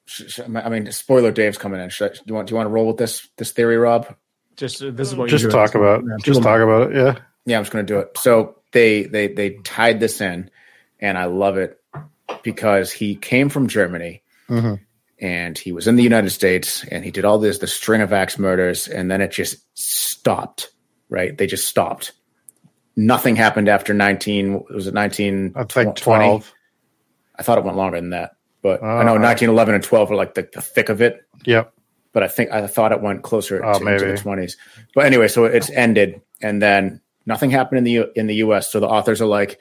Sh- sh- I mean, spoiler. Dave's coming in. Should, I- do you want do you want to roll with this this theory, Rob? just uh, this is what just you're doing. talk about Yeah, just talk about it. Yeah. Yeah, I'm just going to do it. So they they they tied this in, and I love it because he came from Germany Mhm. and he was in the United States and he did all this the string of axe murders and then it just stopped. Right? They just stopped. Nothing happened after 19. Was it 19? I think 20? twelve. I thought it went longer than that, but I Uh, know 1911 and 12 were like the, the thick of it Yep. but I think I thought it went closer Oh, to, maybe. the twenties. But anyway, so it's ended, and then nothing happened in the U- in the U.S. So the authors are like,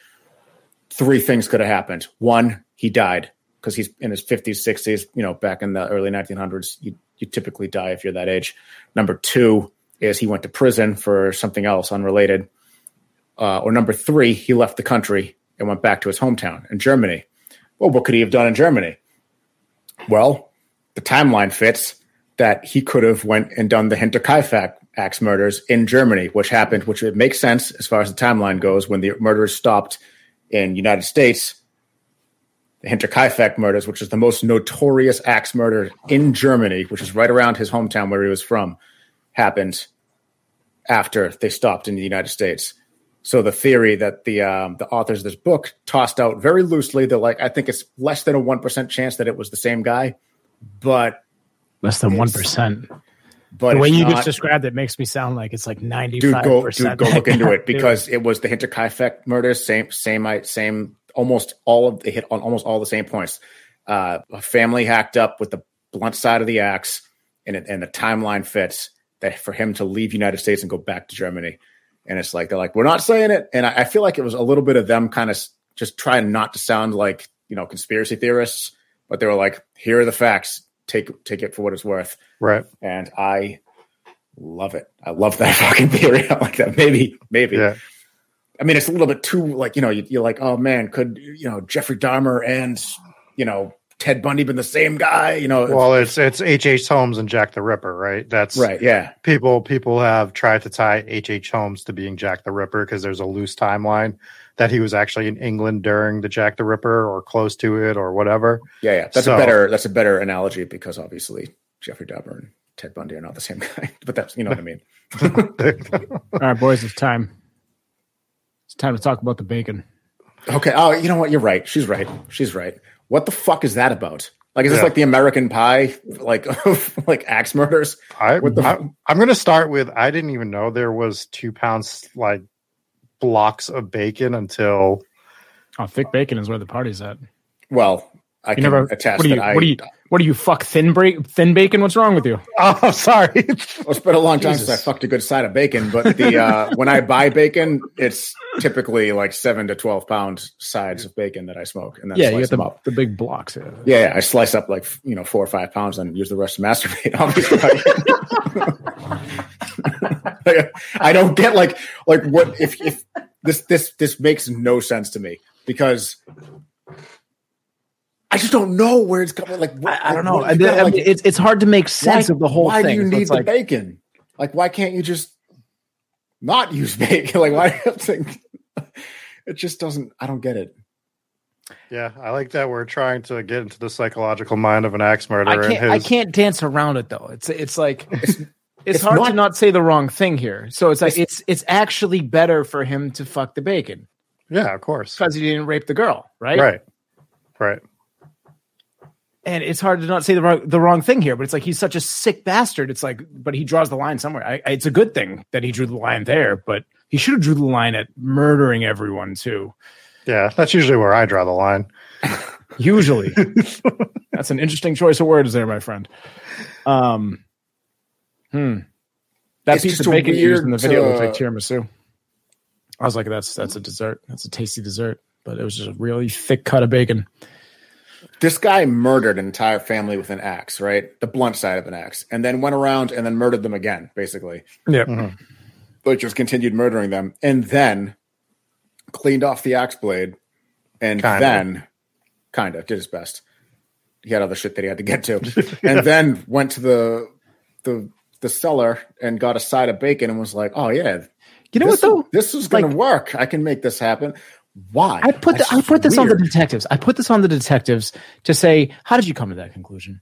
three things could have happened. One, he died because he's in his fifties, sixties. You know, back in the early nineteen hundreds, you you typically die if you're that age. Number two is he went to prison for something else unrelated. Uh, or number three, he left the country and went back to his hometown in Germany. Well, what could he have done in Germany? Well, the timeline fits that he could have went and done the Hinterkaifeck axe murders in Germany, which happened, which it makes sense as far as the timeline goes. When the murders stopped in United States, the Hinterkaifeck murders, which is the most notorious axe murder in Germany, which is right around his hometown where he was from, happened after they stopped in the United States. So the theory that the um, the authors of this book tossed out very loosely, they're like, I think it's less than a one percent chance that it was the same guy, but Less than one percent. But The way you not- just described it makes me sound like it's like ninety dude, go, dude, go look into it because it was the Hinterkaifeck murders, same, same, same, almost all of they hit on almost all the same points. Uh, a family hacked up with the blunt side of the axe, and it, and the timeline fits that for him to leave United States and go back to Germany. And it's like they're like, we're not saying it, and I, I feel like it was a little bit of them kind of just trying not to sound like you know conspiracy theorists, but they were like, here are the facts, take take it for what it's worth Right. and I love it. I love that fucking theory. I like that. Maybe, maybe. Yeah. I mean, it's a little bit too like you know you, you're like, oh man, could you know Jeffrey Dahmer and you know Ted Bundy been the same guy? You know, Well, it's it's H. H. Holmes and Jack the Ripper, right? That's right? Yeah, People people have tried to tie H. H. Holmes to being Jack the Ripper because there's a loose timeline that he was actually in England during the Jack the Ripper or close to it or whatever. yeah, yeah. That's So- a better that's a better analogy because obviously Jeffrey Dahmer and Ted Bundy are not the same guy. But that's you know what I mean. All right, boys, it's time. It's time to talk about the bacon. Okay. Oh, you know what? You're right. She's right. She's right. What the fuck is that about? Like, is this like the American Pie, like like axe murders? I, What the I f- I'm going to start with I didn't even know there was two pounds like blocks of bacon until Oh, thick bacon is where the party's at. Well, I You can never. attest What do you? that I. What do you? What do you? Fuck thin break thin bacon? What's wrong with you? oh sorry Well, it's been a long time Jesus. since I fucked a good side of bacon, but the uh, when I buy bacon, it's typically like seven to twelve pound sides of bacon that I smoke, and then Yeah, slice you get them the up. the big blocks. Yeah. Yeah, yeah, I slice up like you know four or five pounds and use the rest to masturbate. Obviously, I don't get like like what if if this this this makes no sense to me because I just don't know where it's coming. Like what- I, I don't know. I, you gotta, I like, mean, it's it's hard to make sense why- of the whole why thing. do you So need it's the like, bacon? Like, why can't you just not use bacon? Like, why do you have? It just doesn't. I don't get it. yeah I like that we're trying to get into the psychological mind of an axe I murderer can't. and I can't dance around it though. It's it's like it's, it's hard to not- not say the wrong thing here. So it's like it's it's actually better for him to fuck the bacon yeah of course because he didn't rape the girl, right? right right And it's hard to not say the wrong, the wrong thing here, but it's like he's such a sick bastard. It's like, but he draws the line somewhere. I, I- it's a good thing that he drew the line there, but he should have drew the line at murdering everyone too. yeah that's usually where I draw the line Usually, that's an interesting choice of words there, my friend. Um, hmm. That It's piece of bacon used in the video looks uh, like tiramisu. I was like, that's that's a dessert. That's a tasty dessert, but it was just a really thick cut of bacon. This guy murdered an entire family with an axe, right? The blunt side of an axe, and then went around and then murdered them again, basically. Yeah, mm-hmm. But just continued murdering them, and then cleaned off the axe blade, and Kinda. then kind of did his best. He had other shit that he had to get to, and then went to the the the cellar and got a side of bacon and was like, "Oh yeah, you know this, what though? This is going Like- to work. I can make this happen." Why? I put the, I put this on the detectives. I put this on the detectives to say, how did you come to that conclusion?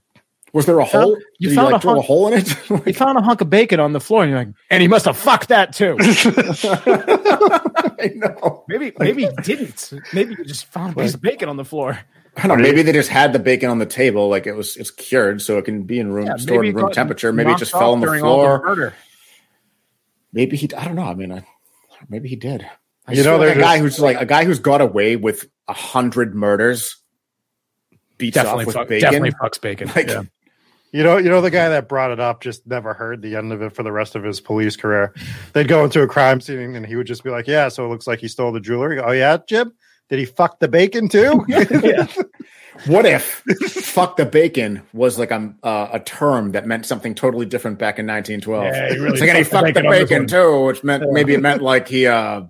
Was there a hole? you Did found like, a drill a hole in it? You found a hunk of bacon on the floor, and you're like, and he must have fucked that too. I know. maybe maybe he didn't. Maybe you just found a piece of bacon on the floor. I don't know. Maybe they just had the bacon on the table, like it was it's cured, so it can be in room Yeah, stored in room temperature. Maybe it just fell on the floor. murder. maybe he. I don't know. I mean, I, maybe he did. I You know, feel like a guy just- who's like a guy who's got away with a hundred murders. Beats Definitely, off with fuck, bacon. definitely fucks bacon. Like, yeah. You know, you know the guy that brought it up just never heard the end of it for the rest of his police career. They'd go into a crime scene and he would just be like, "Yeah, so it looks like he stole the jewelry." Oh yeah, Jim, did he fuck the bacon too? What if "fuck the bacon" was like a uh, a term that meant something totally different back in 1912? Yeah, he really it's like, and he fucked the fucked the bacon bacon too, which meant maybe it meant like he, uh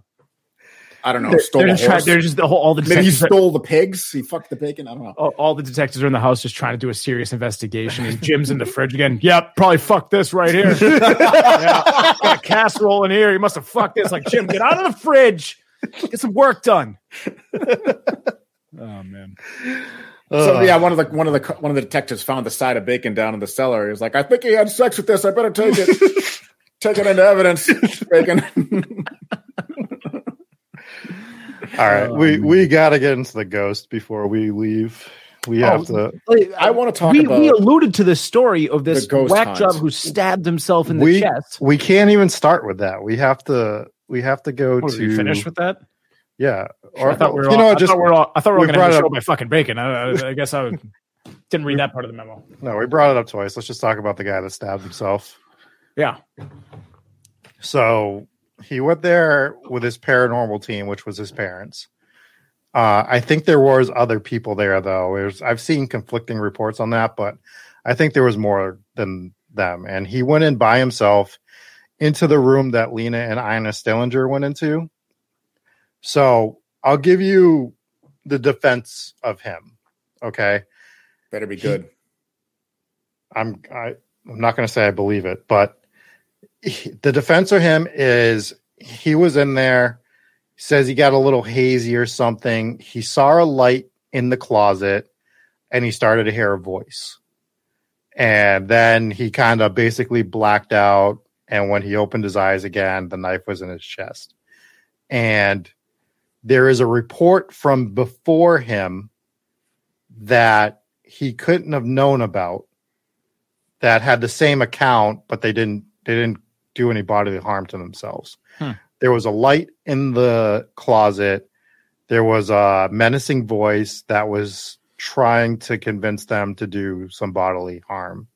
I don't know, stole They're the just, trying, horse. they're just the whole, all the maybe he stole the pigs. He fucked the bacon. I don't know. all, all the detectives are in the house just trying to do a serious investigation. And Jim's in the fridge again. Yep, probably fucked this right here. yeah, got a casserole in here. He must have fucked this. Like Jim, get out of the fridge. Get some work done. oh man. So yeah, one of the one of the one of the detectives found the side of bacon down in the cellar. He was like, "I think he had sex with this. I better take it, take it into evidence." Bacon. All right, we um, we got to get into the ghost before we leave We oh, have to. I uh, want to talk we, about we alluded to the story of this ghost whack hunt. job who stabbed himself in the chest. we can't even start with that. We have to. We have to go What, to finish with that? Yeah. I thought we were. you all, know, I just thought we were. All, I thought we were we going to brought have show up- by fucking bacon. I, I, I guess I would, didn't read that part of the memo. no. We brought it up twice. Let's just talk about the guy that stabbed himself. Yeah. So he went there with his paranormal team, which was his parents. Uh, I think there was other people there though. There's I've seen conflicting reports on that, but I think there was more than them. And he went in by himself into the room that Lena and Ina Stillinger went into. So I'll give you the defense of him. Okay. better be good. I'm I, I'm not going to say I believe it, but he- the defense of him is he was in there. Says he got a little hazy or something. He saw a light in the closet, and he started to hear a voice. And then he kind of basically blacked out. And when he opened his eyes again, the knife was in his chest. And there is a report from before him that he couldn't have known about that had the same account, but they didn't they didn't do any bodily harm to themselves. Hmm. There was a light in the closet. There was a menacing voice that was trying to convince them to do some bodily harm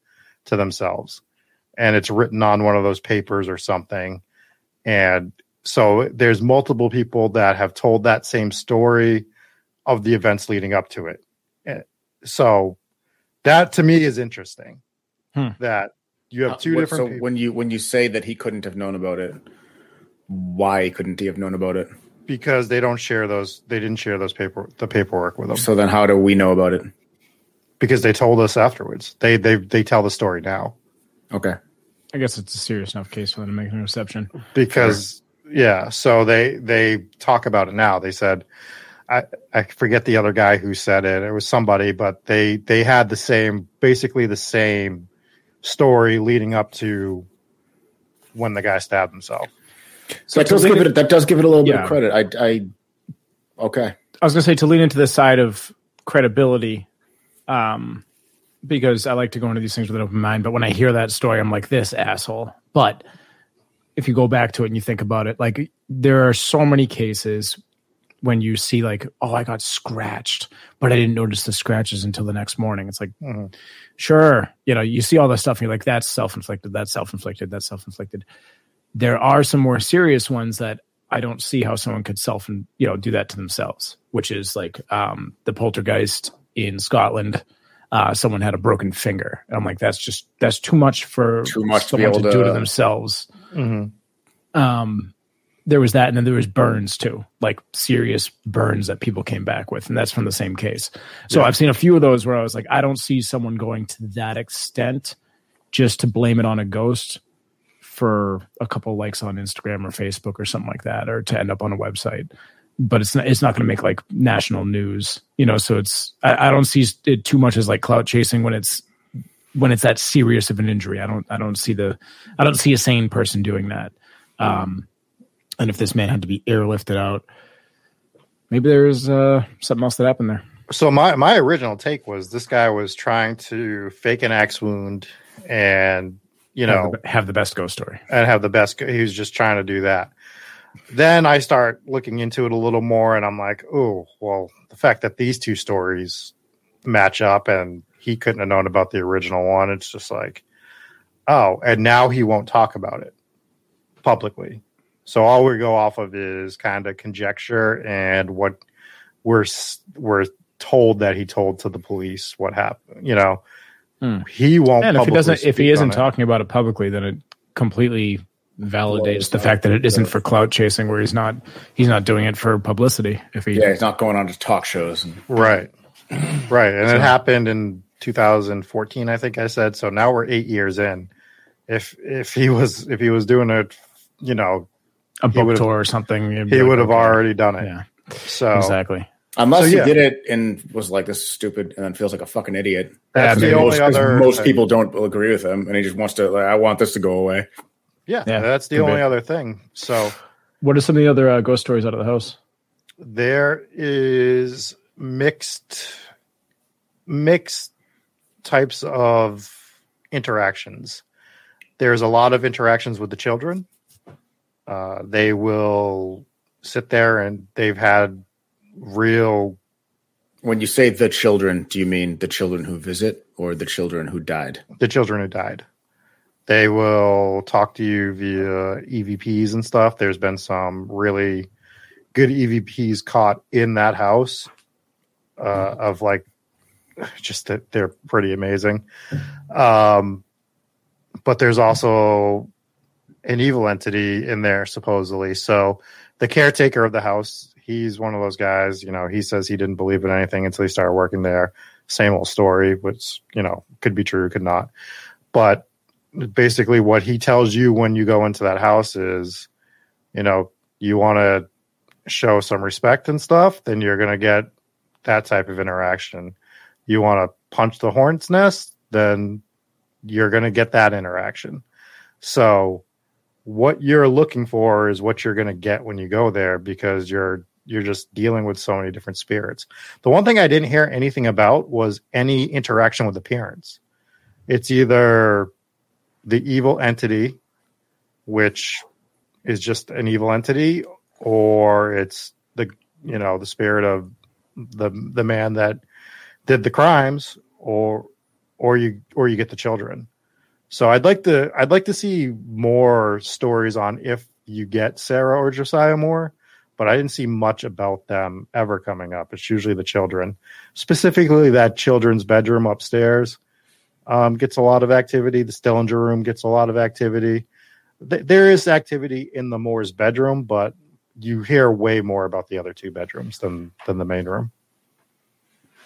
to themselves. And it's written on one of those papers or something. And so there's multiple people that have told that same story of the events leading up to it. Eh, So that to me is interesting. Hmm. That you have two Uh, different So people when you when you say that he couldn't have known about it, why couldn't he have known about it? because they don't share those. They didn't share those paper the paperwork with them So then, how do we know about it? because they told us afterwards. They they they tell the story now Okay, I guess it's a serious enough case for them to make an exception. because yeah. So they they talk about it now. They said. I, I forget the other guy who said it. It was somebody, but they they had the same, basically the same story leading up to when the guy stabbed himself. So that does to give it that does give it a little bit of credit. I, I okay. I was going to say to lean into the side of credibility, um, because I like to go into these things with an open mind. But when I hear that story, I'm like, this asshole. But if you go back to it and you think about it, like there are so many cases when you see like, oh, I got scratched, but I didn't notice the scratches until the next morning. It's like, Mhm. sure, you know, you see all this stuff and you're like, that's self inflicted, that's self inflicted, that's self inflicted. There are some more serious ones that I don't see how someone could self and you know do that to themselves, which is like um, the poltergeist in Scotland. Uh, someone had a broken finger. And I'm like, that's just that's too much for Too much to someone to, do to- to themselves. Mm-hmm. Um, there was that, and then there was burns too, like serious burns that people came back with, and that's from the same case. So I've seen a few of those where I was like, I don't see someone going to that extent just to blame it on a ghost for a couple likes on Instagram or Facebook or something like that, or to end up on a website. But it's not it's not going to make like national news, you know. So it's I, I don't see it too much as like clout chasing when it's when it's that serious of an injury. I don't I don't see the I don't see a sane person doing that. Um, and if this man had to be airlifted out, maybe there's uh, something else that happened there. So my my original take was this guy was trying to fake an axe wound and you know have the, have the best ghost story. and have the best. He was just trying to do that. Then I start looking into it a little more, and I'm like, oh, well, the fact that these two stories match up, and he couldn't have known about the original one. It's just like, oh, and now he won't talk about it publicly. So all we go off of is kind of conjecture and what we're we're told that he told to the police what happened. You know, Hmm. he won't. And if he doesn't, if he isn't on it. talking about it publicly, then it completely validates the fact that it isn't for clout chasing, where he's not he's not doing it for publicity. If he, Yeah, he's not going on to talk shows. And, Right. Right. And it happened in 2014, I think I said. So now we're eight years in. If if he was if he was doing it, you know, a book tour or something, it'd he like, would have okay. already done it. Yeah, So exactly. unless So, yeah. he did it and was like, "This is stupid," and then feels like a fucking idiot. that's Yeah, the maybe. only most, 'cause other most thing. people don't agree with him, and he just wants to. Like, I want this to go away. Yeah, Yeah, that's the only be. other thing. So What are some of the other uh, ghost stories out of the house? there is mixed mixed types of interactions. There's a lot of interactions with the children. Uh, they will sit there and they've had real When you say the children, do you mean the children who visit or the children who died? the children who died. They will talk to you via EVPs and stuff. There's been some really good EVPs caught in that house uh, of like just that they're pretty amazing. Um, but there's also an evil entity in there supposedly. So the caretaker of the house, he's one of those guys. You know, he says he didn't believe in anything until he started working there. Same old story, which you know could be true, could not. But basically, what he tells you when you go into that house is, you know, you want to show some respect and stuff, then you're going to get that type of interaction. You want to punch the hornet's nest, then you're going to get that interaction. So what you're looking for is what you're going to get when you go there because you're you're just dealing with so many different spirits. The one thing I didn't hear anything about was any interaction with appearance. It's either the evil entity, which is just an evil entity, or it's the you know the spirit of the the man that did the crimes, or or you or you get the children. So I'd like to I'd like to see more stories on if you get Sarah or Josiah more, but I didn't see much about them ever coming up. It's usually the children, specifically that children's bedroom upstairs um, gets a lot of activity. The Stillinger room gets a lot of activity. Th- there is activity in the Moore's bedroom, but you hear way more about the other two bedrooms than than the main room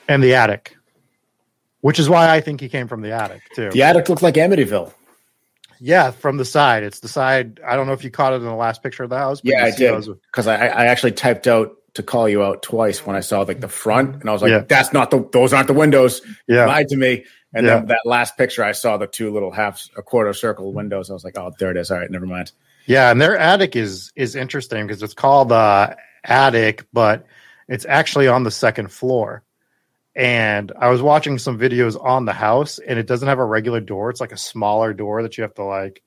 and the attic, which is why I think he came from the attic too. The attic looked like Amityville. Yeah, from the side. It's the side. I don't know if you caught it in the last picture of the house. but Yeah, I did because I, I actually typed out to call you out twice when I saw like the front, and I was like, Yeah. "That's not the those aren't the windows." Yeah, Lied to me. And Yeah. then that last picture, I saw the two little half a quarter circle windows. I was like, "Oh, there it is." All right, never mind. yeah, and their attic is is interesting because it's called uh, attic, but it's actually on the second floor. And I was watching some videos on the house, and it doesn't have a regular door. It's like a smaller door that you have to like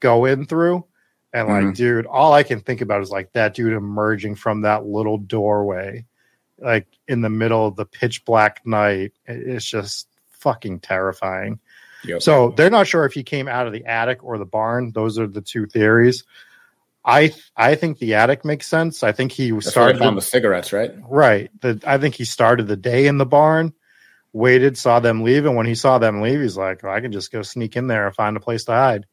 go in through. And like, Mhm. dude, all I can think about is like that dude emerging from that little doorway, like in the middle of the pitch black night. It's just fucking terrifying. Yep. So they're not sure if he came out of the attic or the barn. Those are the two theories. I I think the attic makes sense. I think he That's started found the cigarettes, right? right. The, I think he started the day in the barn, waited, saw them leave, and when he saw them leave, he's like, "I can just go sneak in there and find a place to hide."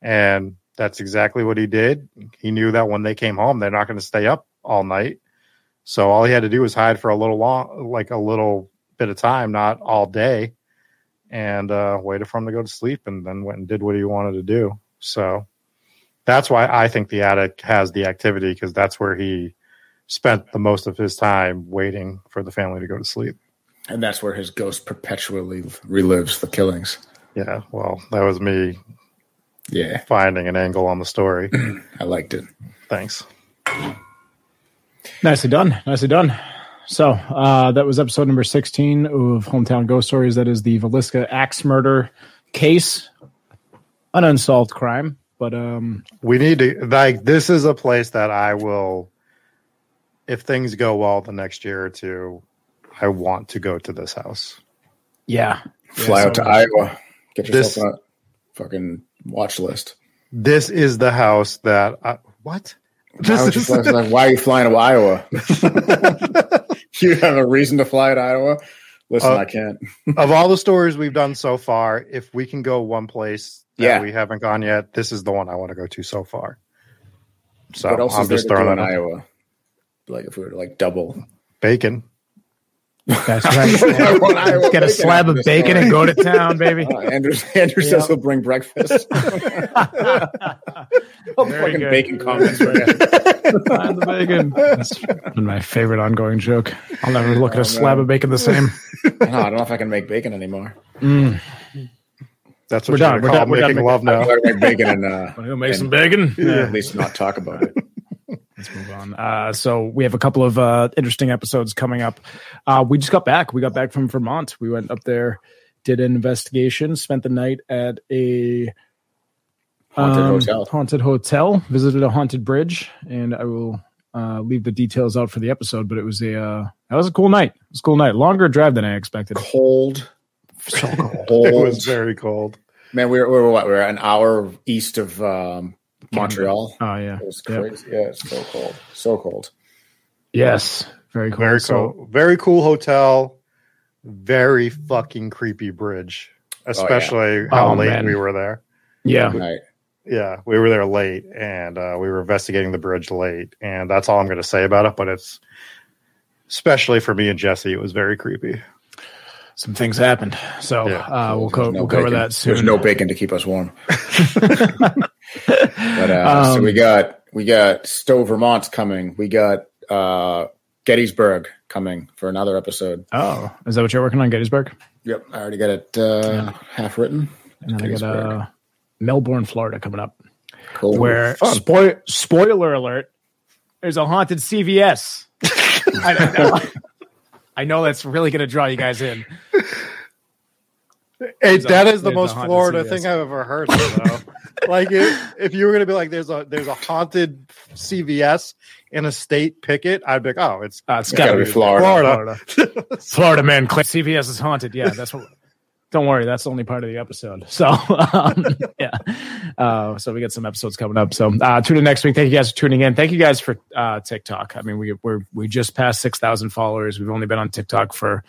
And that's exactly what he did. He knew that when they came home, they're not going to stay up all night. So all he had to do was hide for a little long, like a little bit of time, not all day, and uh, waited for him to go to sleep, and then went and did what he wanted to do. So that's why I think the attic has the activity because that's where he spent the most of his time waiting for the family to go to sleep. And that's where his ghost perpetually relives the killings. Yeah, well, that was me Yeah, finding an angle on the story. I liked it. Thanks. Nicely done. Nicely done. So uh, that was episode number 16 of Hometown Ghost Stories. That is the Villisca axe murder case, an unsolved crime. But um, We need to like this is a place that I will if things go well the next year or two, I want to go to this house. yeah, Fly Yeah, out to so- Iowa. Get yourself This- on a fucking watch list. This is the house that I, what? Why, This fly- is, like, why are you flying to Iowa? you have a reason to fly to Iowa? Listen, Uh, I can't. of all the stories we've done so far, if we can go one place that Yeah. we haven't gone yet, this is the one I want to go to so far. So what else I'm is there just to do throwing in that out. Iowa? Like if we were to like double. bacon. that's right. I want Iowa Get a slab of bacon and go to town, baby. Uh, Andrew, Andrew Yeah. says he'll bring breakfast. Oh, Very fucking good. bacon comments. Find the bacon. That's been my favorite ongoing joke. I'll never look at a slab of bacon the same. No, I don't know if I can make bacon anymore. Mm. That's We're what done. you're We're gonna done. We're making making- love now. gotta make bacon and uh, Want to make some And- bacon? at least not talk about it. let's move on. Uh, so we have a couple of uh, interesting episodes coming up. Uh, we just got back. We got back from Vermont. We went up there, did an investigation, spent the night at a Haunted um, hotel. haunted hotel, visited a haunted bridge, and I will uh, leave the details out for the episode. But it was a uh, that was a cool night. It was a cool night. Longer drive than I expected. Cold. So cold. Cold. It was very cold. Man, we were, we were what? We were an hour east of um, Montreal. Oh yeah. It was Yep. crazy. Yeah, it's so cold. So cold. Yes. Very cool. Very So- cool. Very cool hotel. Very fucking creepy bridge. Especially how Oh, late man. we were there. yeah. Right. Yeah, we were there late and uh, we were investigating the bridge late. And that's all I'm going to say about it. But it's, especially for me and Jesse, it was very creepy. Some things happened. So Yeah. uh, we'll, co- no we'll cover that soon. There's no bacon to keep us warm. But uh, so Um, we got we got Stowe, Vermont coming. We got uh, Gettysburg coming for another episode. Oh, is that what you're working on, Gettysburg? Yep, I already got it uh, half written. And then I got uh, Melbourne, Florida coming up. Cool. where fun. spoil, spoiler alert, there's a haunted CVS. I, I know, I know that's really going to draw you guys in. Hey, There's a- that is the most Florida CVS. thing I've ever heard. Though. like if, if you were going to be like, there's a there's a haunted CVS in a state picket, I'd be like, oh, it's Uh, it's It's gotta gotta be Florida. Florida. Florida. Florida man, CVS is haunted. Yeah, that's what. Don't worry, that's only part of the episode. So, um, yeah. Uh, so we got some episodes coming up. So uh, tune in next week. Thank you guys for tuning in. Thank you guys for uh, TikTok. I mean, we we're we just passed six thousand followers. We've only been on TikTok for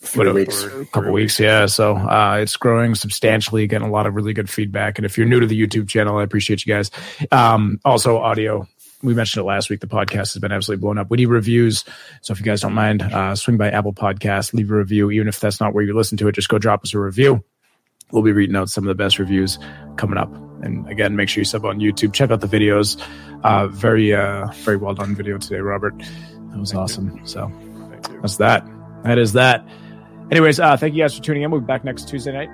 Three weeks. a couple weeks. Yeah, so uh, it's growing substantially. Getting a lot of really good feedback. And if you're new to the YouTube channel, I appreciate you guys. Um, also, audio. We mentioned it last week. The podcast has been absolutely blown up. We need reviews, so if you guys don't mind, uh, swing by Apple Podcast, leave a review. Even if that's not where you listen to it, just go drop us a review. We'll be reading out some of the best reviews coming up. And again, make sure you sub on YouTube. Check out the videos. Uh, very, uh, very well done video today, Robert. That was awesome. So that's that. That is that. Anyways, uh, thank you guys for tuning in. We'll be back next Tuesday night,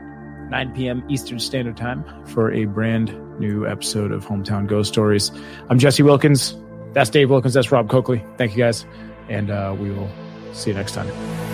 9 p.m. Eastern Standard Time, for a brand new episode of Hometown Ghost Stories. I'm Jesse Wilkins. That's Dave Wilkins. That's Rob Coakley. Thank you guys. And uh, we will see you next time.